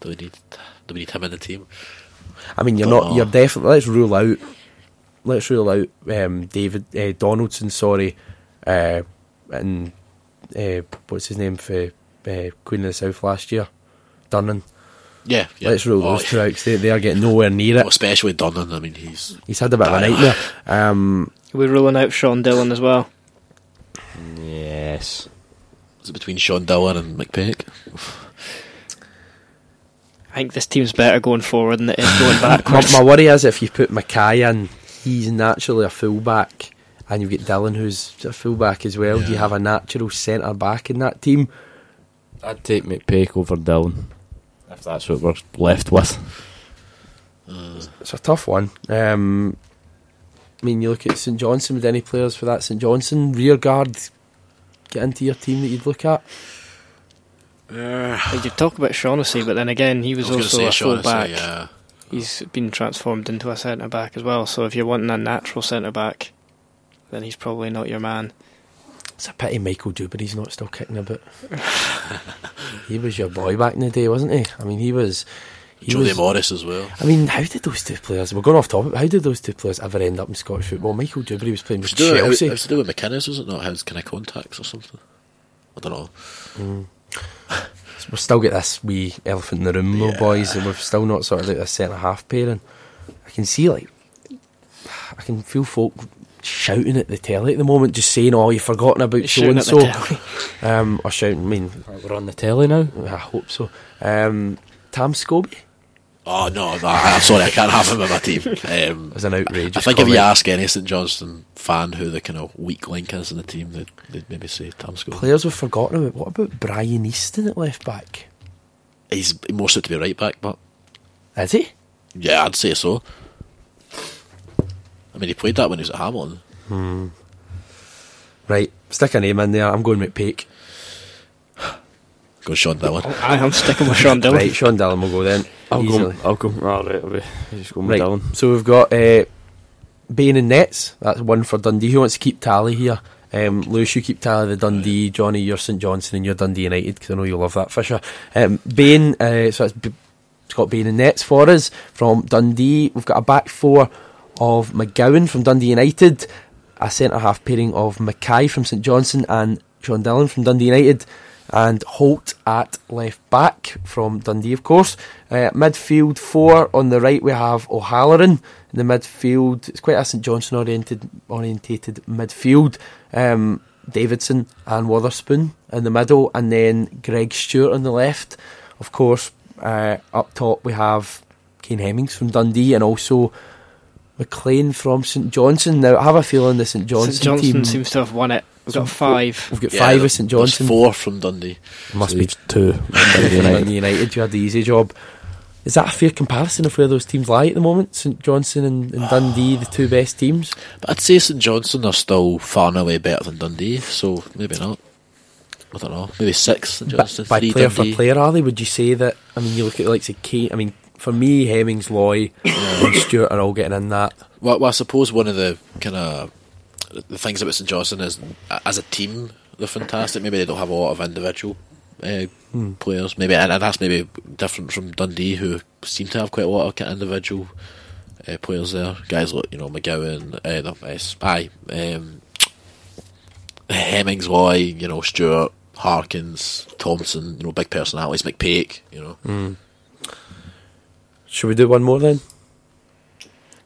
Do we need? Do we need him in the team? I mean, you're Don't not. know. You're definitely. Let's rule out. Let's rule out um, David uh, Donaldson. Sorry, uh, and uh, what's his name for uh, Queen of the South last year, Durnan. Yeah, yeah. Let's rule Oh, those two out 'cause they, they are getting nowhere near well, it. especially Durnan. I mean, he's He's had a bit of a Aye. nightmare. Um, We're ruling out Sean Dillon as well. Yes. is it between Sean Dillon and McPake. I think this team's better going forward than it is going my, backwards. my worry is if you put Mackay in, he's naturally a fullback, and you've got Dillon who's a fullback as well. Do you have a natural centre back in that team? I'd take McPake over Dillon, If that's what we're left with. It's a tough one. Um, I mean, you look at St Johnstone. Would any players for that St Johnstone rear guard get into your team that you'd look at? Like, you talk about Shaughnessy, but then again, he was, was also a to say Yeah. he's been transformed into a centre back as well. So if you're wanting a natural centre back, then he's probably not your man. It's a pity Michael Duberry's not still kicking about. he was your boy back in the day, wasn't he? I mean, he was. He Jody was, Morris as well. I mean, how did those two players? We're going off topic. How did those two players ever end up in Scottish football? Michael Duberry was playing It was, with to it, Chelsea. it was to do with McInnes, was it not? His kind of contacts or something. I don't know. Mm. We've still got this wee elephant in the room, though, Yeah. boys, and we've still not sorted out a centre half pairing. I can see, like, I can feel folk shouting at the telly at the moment, just saying, "Oh, you've forgotten about so and so," um, or shouting. I mean, We're on the telly now. I hope so. Um, Tam Scobie Oh no, no I'm sorry, I can't have him in my team. Um, was an outrage. I think if you ask any St Johnstone fan who the kind of weak link is in the team, they'd, they'd maybe say Tam Scott. players we've forgotten about. What about Brian Easton at left back? He's more suited to be right back, but Is he? yeah, I'd say so. I mean, he played that when he was at Hamilton. Right, stick a name in there. I'm going McPake. Go Sean Dillon. I am sticking with Sean Dillon. Right, Sean Dillon will go then. I'll easily. go. I'll go. Oh, right, I'll be, I'll just go with Right, Dillon. so we've got uh, Bain and Nets. That's one for Dundee. Who wants to keep tally here? Um, Lewis, you keep tally of the Dundee. Johnny, you're St Johnstone and you're Dundee United because I know you love that Fisher. Um, Bain, uh, so it's, B- it's got Bain and Nets for us from Dundee. We've got a back four of McGowan from Dundee United, a centre half pairing of Mackay from St Johnstone and Sean Dillon from Dundee United, and Holt at left back from Dundee, of course. Uh, midfield four on the right we have O'Halloran. In the midfield, it's quite a St Johnstone oriented orientated midfield. Um, Davidson and Wotherspoon in the middle, and then Greg Stewart on the left. Of course, uh, up top we have Kane Hemmings from Dundee, and also McLean from St Johnstone. Now I have a feeling the St Johnstone, St Johnstone team. seems to have won it. We've got five. We've got Yeah, five there- with St there's Johnstone. four from Dundee. Must So be two. United. United, you had the easy job. Is that a fair comparison of where those teams lie at the moment? St Johnstone and, and ah. Dundee, the two best teams. But I'd say St Johnstone are still far and away better than Dundee, so maybe not. I don't know. Maybe six St But Johnstone, by three player Dundee. for player, are they? Would you say that? I mean, you look at the likes of Kane. I mean, for me, Hemmings, Loy, and Stewart are all getting in that. Well, well, I suppose one of the kind of the things about St Johnstone is, as a team, they're fantastic. Maybe they don't have a lot of individual uh, players. Maybe, and, and that's maybe different from Dundee, who seem to have quite a lot of individual uh, players there. Guys like you know McGowan, uh, the uh, Spy, um, Hemmings, Loy, you know Stewart, Harkins, Thomson. You know, big personalities. McPake. You know, Should we do one more then?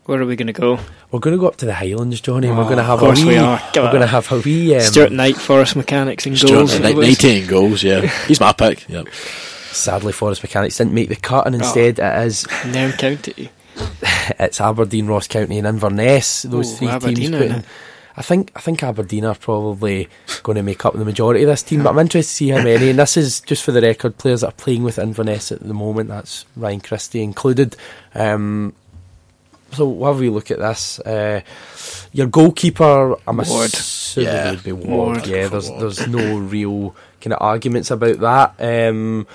Where are we going to go? We're going to go up to the Highlands, Johnny. and we're Oh, going to have of a wee. we are. Go We're going to have a wee. Um, Stuart Knight, Forres Mechanics and Stewart, goals. ni- nineteen goals. Yeah, he's my pick. Yeah. Sadly, Forres Mechanics didn't make the cut, and instead it is Nairn County. it's Aberdeen, Ross County, and Inverness. Those Ooh, three Aberdeen teams. are Put in in. I think I think Aberdeen are probably going to make up the majority of this team, but I'm interested to see how many. And this is just for the record, players that are playing with Inverness at the moment. That's Ryan Christie included. Um, so we'll have look at this. Uh, your goalkeeper, I'm Ward. assuming Yeah. would be Ward. Ward. Yeah, there's Ward. there's no real kind of arguments about that. Um,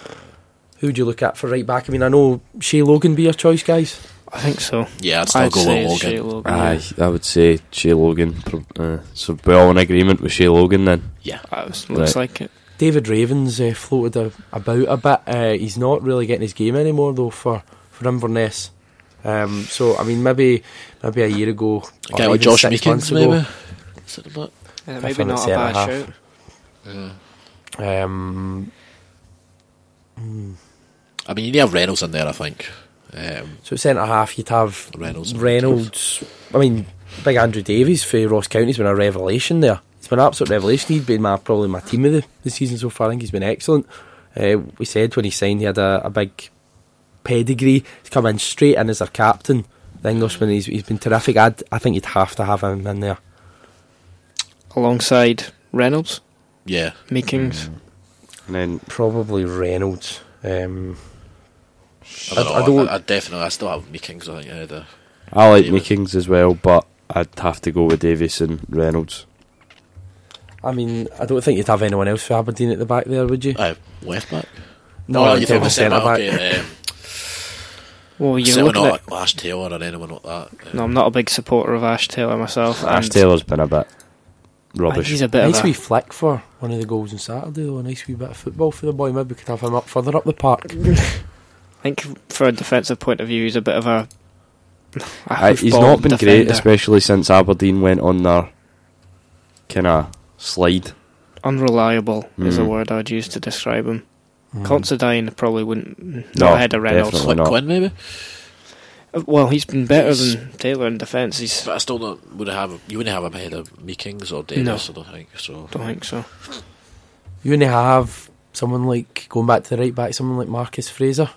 who would you look at for right back? I mean, I know Shay Logan be your choice, guys. I think so. Yeah, I'd still I'd go say with it's Shay Logan. Logan. Aye, I would say Shay Logan. Uh, so we're all in agreement with Shay Logan then. Yeah. Was- looks Right. like it. David Ravens uh, floated a, about a bit. Uh, he's not really getting his game anymore though for for Inverness. Um, so I mean, maybe maybe a year ago, A or guy like even Josh six Meekings, ago, maybe. Sit about. Uh, maybe not a bad half. shout. Yeah. Um, I mean, you need to have Reynolds in there, I think. Um, so centre half, you'd have Reynolds. Reynolds. I mean, big Andrew Davies for Ross County's been a revelation there. It's been an absolute revelation. He's been my probably my team of the, the season so far. I think he's been excellent. Uh, we said when he signed he had a, a big pedigree. He's come in straight in as our captain. The Englishman, he's, he's been terrific. I'd, I think you'd have to have him in there. Alongside Reynolds, Yeah. Meekings. And then Probably Reynolds. Um, I don't I- I don't- I, I definitely, I still have Meekings, I think. ahead of- I like Davies. Meekings as well, but I'd have to go with Davies and Reynolds. I mean, I don't think you'd have anyone else for Aberdeen at the back there, would you? Aye, left back. No, oh, in you terms think of centre back. Okay, um, Well, you Certainly look at not Ash Taylor or anyone like that. No, I'm not a big supporter of Ash Taylor myself. Ash Taylor's been a bit rubbish. he's a bit nice of a, wee flick for one of the goals on Saturday, though. A nice wee bit of football for the boy. Maybe we could have him up further up the park. I think for a defensive point of view, he's a bit of a. a Uh, he's not been great, especially since Aberdeen went on their kind of slide. Unreliable is a Mm. word I'd use to describe him. Mm. Considine probably wouldn't. No, Not ahead of Reynolds. definitely Quinn, not. Quinn maybe, Uh, Well, he's been better He's- than Taylor in defence. He's. but I still don't. Would have you wouldn't have him ahead of Meekings or Davies? No. I don't think so. Don't think so. You only have someone like going back to the right back, someone like Marcus Fraser.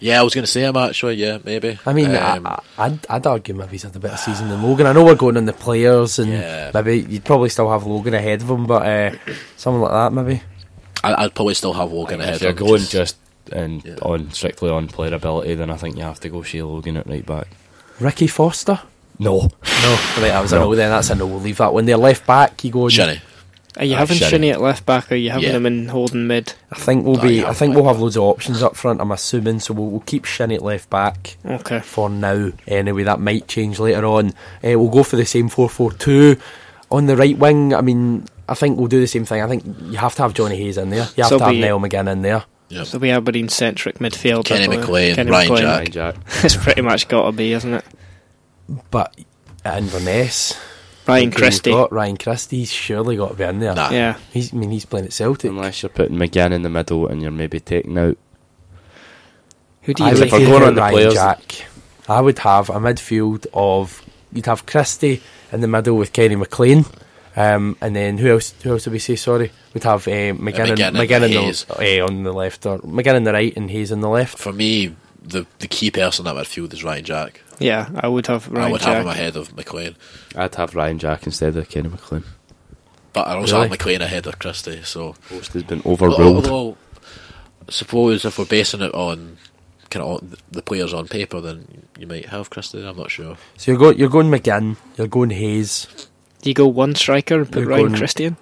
Yeah, I was going to say him actually. Yeah, maybe. I mean, Um, I, I, I'd, I'd argue maybe he's had a better season than Logan. I know we're going on the players, and Yeah. maybe you'd probably still have Logan ahead of him, but uh, someone like that maybe. I, I'd probably still have Logan ahead. If you're going just and Yeah. on strictly on player ability, then I think you have to go Shay Logan at right back. Ricky Foster. No, No, right, that was a No. no. Then that's a no. We'll leave that one there. Left back, you go. Shinnie. Are you Ah, having Shinnie. Shinny at left back, or are you having Yeah. him in holding mid? I think we'll be. yeah, I think we'll have loads of options up front. I'm assuming, so we'll, we'll keep Shinnie at left back Okay. for now. Anyway, that might change later on. Uh, we'll go for the same four-four-two on the right wing. I mean, I think we'll do the same thing. I think you have to have Johnny Hayes in there. You have So to have be- Niall McGinn in there. Yep. So we have Aberdeen centric midfield. Kenny McLean, Kenny Ryan McLean. Jack. Ryan Jack. it's pretty much got to be, isn't it? But at Inverness, Ryan Christie. got, Ryan Christie's surely got to be in there. Nah. Yeah. He's, I mean, he's playing at Celtic. Unless you're putting McGinn in the middle and you're maybe taking out. Who do I you would if going on the Ryan players- Jack. I would have a midfield of you'd have Christie in the middle with Kenny McLean, um, and then who else? Who else did we say? Sorry, we'd have uh, McGinn, McGinn and, and McGinn in Hayes. the, uh, on the left, or McGinn on the right, and Hayes on the left. For me, the the key person at midfield is Ryan Jack. Yeah, I would have Ryan I would Jack. have him ahead of McLean, I'd have Ryan Jack instead of Kenny McLean. but I also Really? have McLean ahead of Christie. So Post has been overruled. Although, suppose if we're basing it on kind of the players on paper, then you might have Christie. I'm not sure. So you're going, you're going McGinn, you're going Hayes, Do you go one striker and put You're Ryan going- Christie in?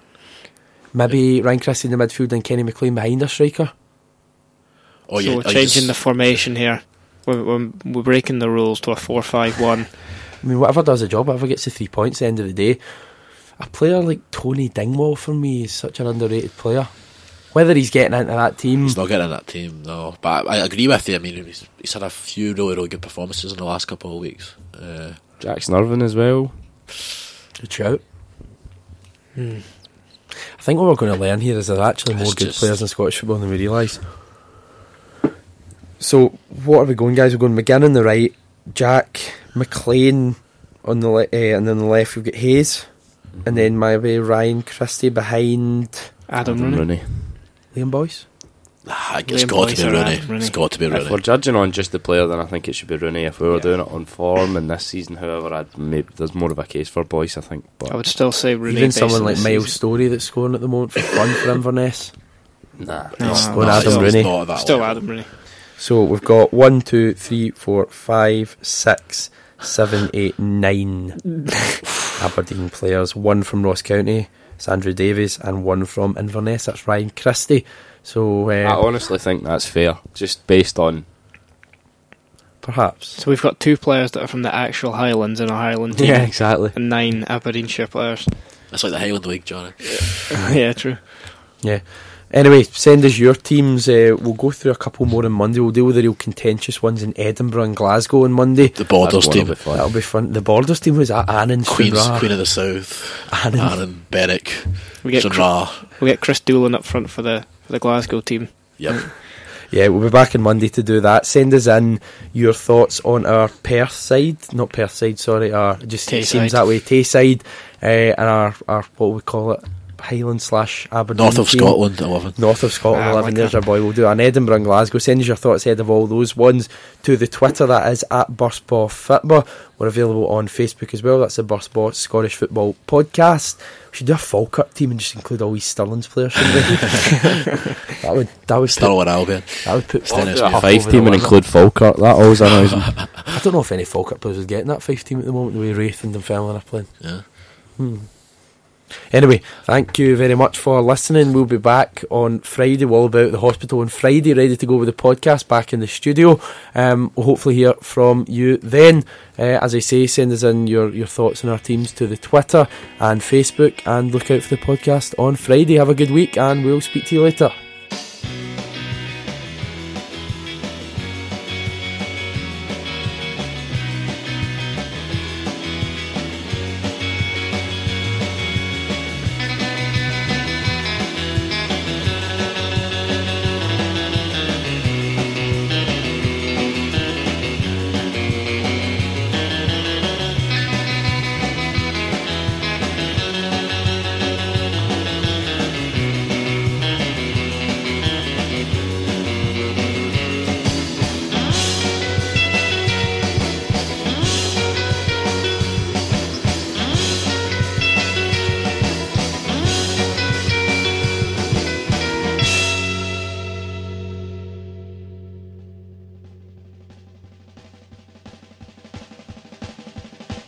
maybe Ryan Christie in the midfield and Kenny McLean behind a striker. Or so you, we're changing just- the formation here. We're, we're, we're breaking the rules to a four-five-one. I mean, whatever does the job, whatever gets the three points at the end of the day. A player like Tony Dingwall for me is such an underrated player. Whether he's getting into that team, He's not getting in that team, no. But I, I agree with you. I mean, he's, he's had a few really, really good performances in the last couple of weeks. Uh, Jackson Irvine as well. Good shout. I think what we're going to learn here is there's actually more It's good just- players in Scottish football than we realise. So, what are we going, guys? We're going McGinn on the right, Jack, McLean on the le- uh, and then on the left we've got Hayes, and then maybe Ryan Christie behind Adam, Adam Rooney. Rooney. Liam Boyce. Ah, it's Liam got to be or Rooney. Rooney. It's got to be Rooney. If we're judging on just the player, then I think it should be Rooney. If we were Yeah. doing it on form in this season, however, I'd maybe there's more of a case for Boyce. I think, but I would still say Rooney. Even someone like this Miles season. Storey that's scoring at the moment for fun for Inverness. nah, No, It's no, Going not- Adam Rooney. not at that Still level. Adam Rooney. So we've got one, two, three, four, five, six, seven, eight, nine Aberdeen players. One from Ross County, it's Andrew Davies, and one from Inverness. That's Ryan Christie. So I uh, honestly think that's fair, just based on perhaps. So we've got two players that are from the actual Highlands in a Highland team, Yeah, exactly. and nine Aberdeenshire players. That's like the Highland League, Johnny. yeah, true. Yeah. Anyway, send us your teams. Uh, we'll go through a couple more on Monday. We'll deal with the real contentious ones in Edinburgh and Glasgow on Monday. The Borders team. of the fun. That'll be fun. The Borders team was at Annan Queen's, Stranraer. Queen of the South. Annan. Aaron Berwick. We get Stranraer. we get Chris Doolan up front for the for the Glasgow team. Yep. Yeah, we'll be back on Monday to do that. Send us in your thoughts on our Perth side, not Perth side, sorry, our just Tay seems that way, Tay side, uh, and our, our what we call it, Highland slash Aberdeen. North of team. Scotland, 11. North of Scotland, Ah, 11. like There's that. our boy. We'll do an Edinburgh and Glasgow. Send us your thoughts ahead of all those ones to the Twitter that is at Burst Baw Football. We're available on Facebook as well. That's the Burst Baw Scottish Football Podcast. We should do a Falkirk team and just include all these Stirling's players, shouldn't we? that would that would Still put, Albion. that would put Stennis Huff five team and include Falkirk. That always annoys me. I don't know if any Falkirk players would get in that five team at the moment. The way Raith and Dunfermline are playing. Yeah. Anyway, thank you very much for listening. We'll be back on Friday. We'll about the hospital on Friday, ready to go with the podcast back in the studio. Um, we'll hopefully hear from you then. Uh, as I say, send us in your, your thoughts on our teams to the Twitter and Facebook and look out for the podcast on Friday. Have a good week and we'll speak to you later.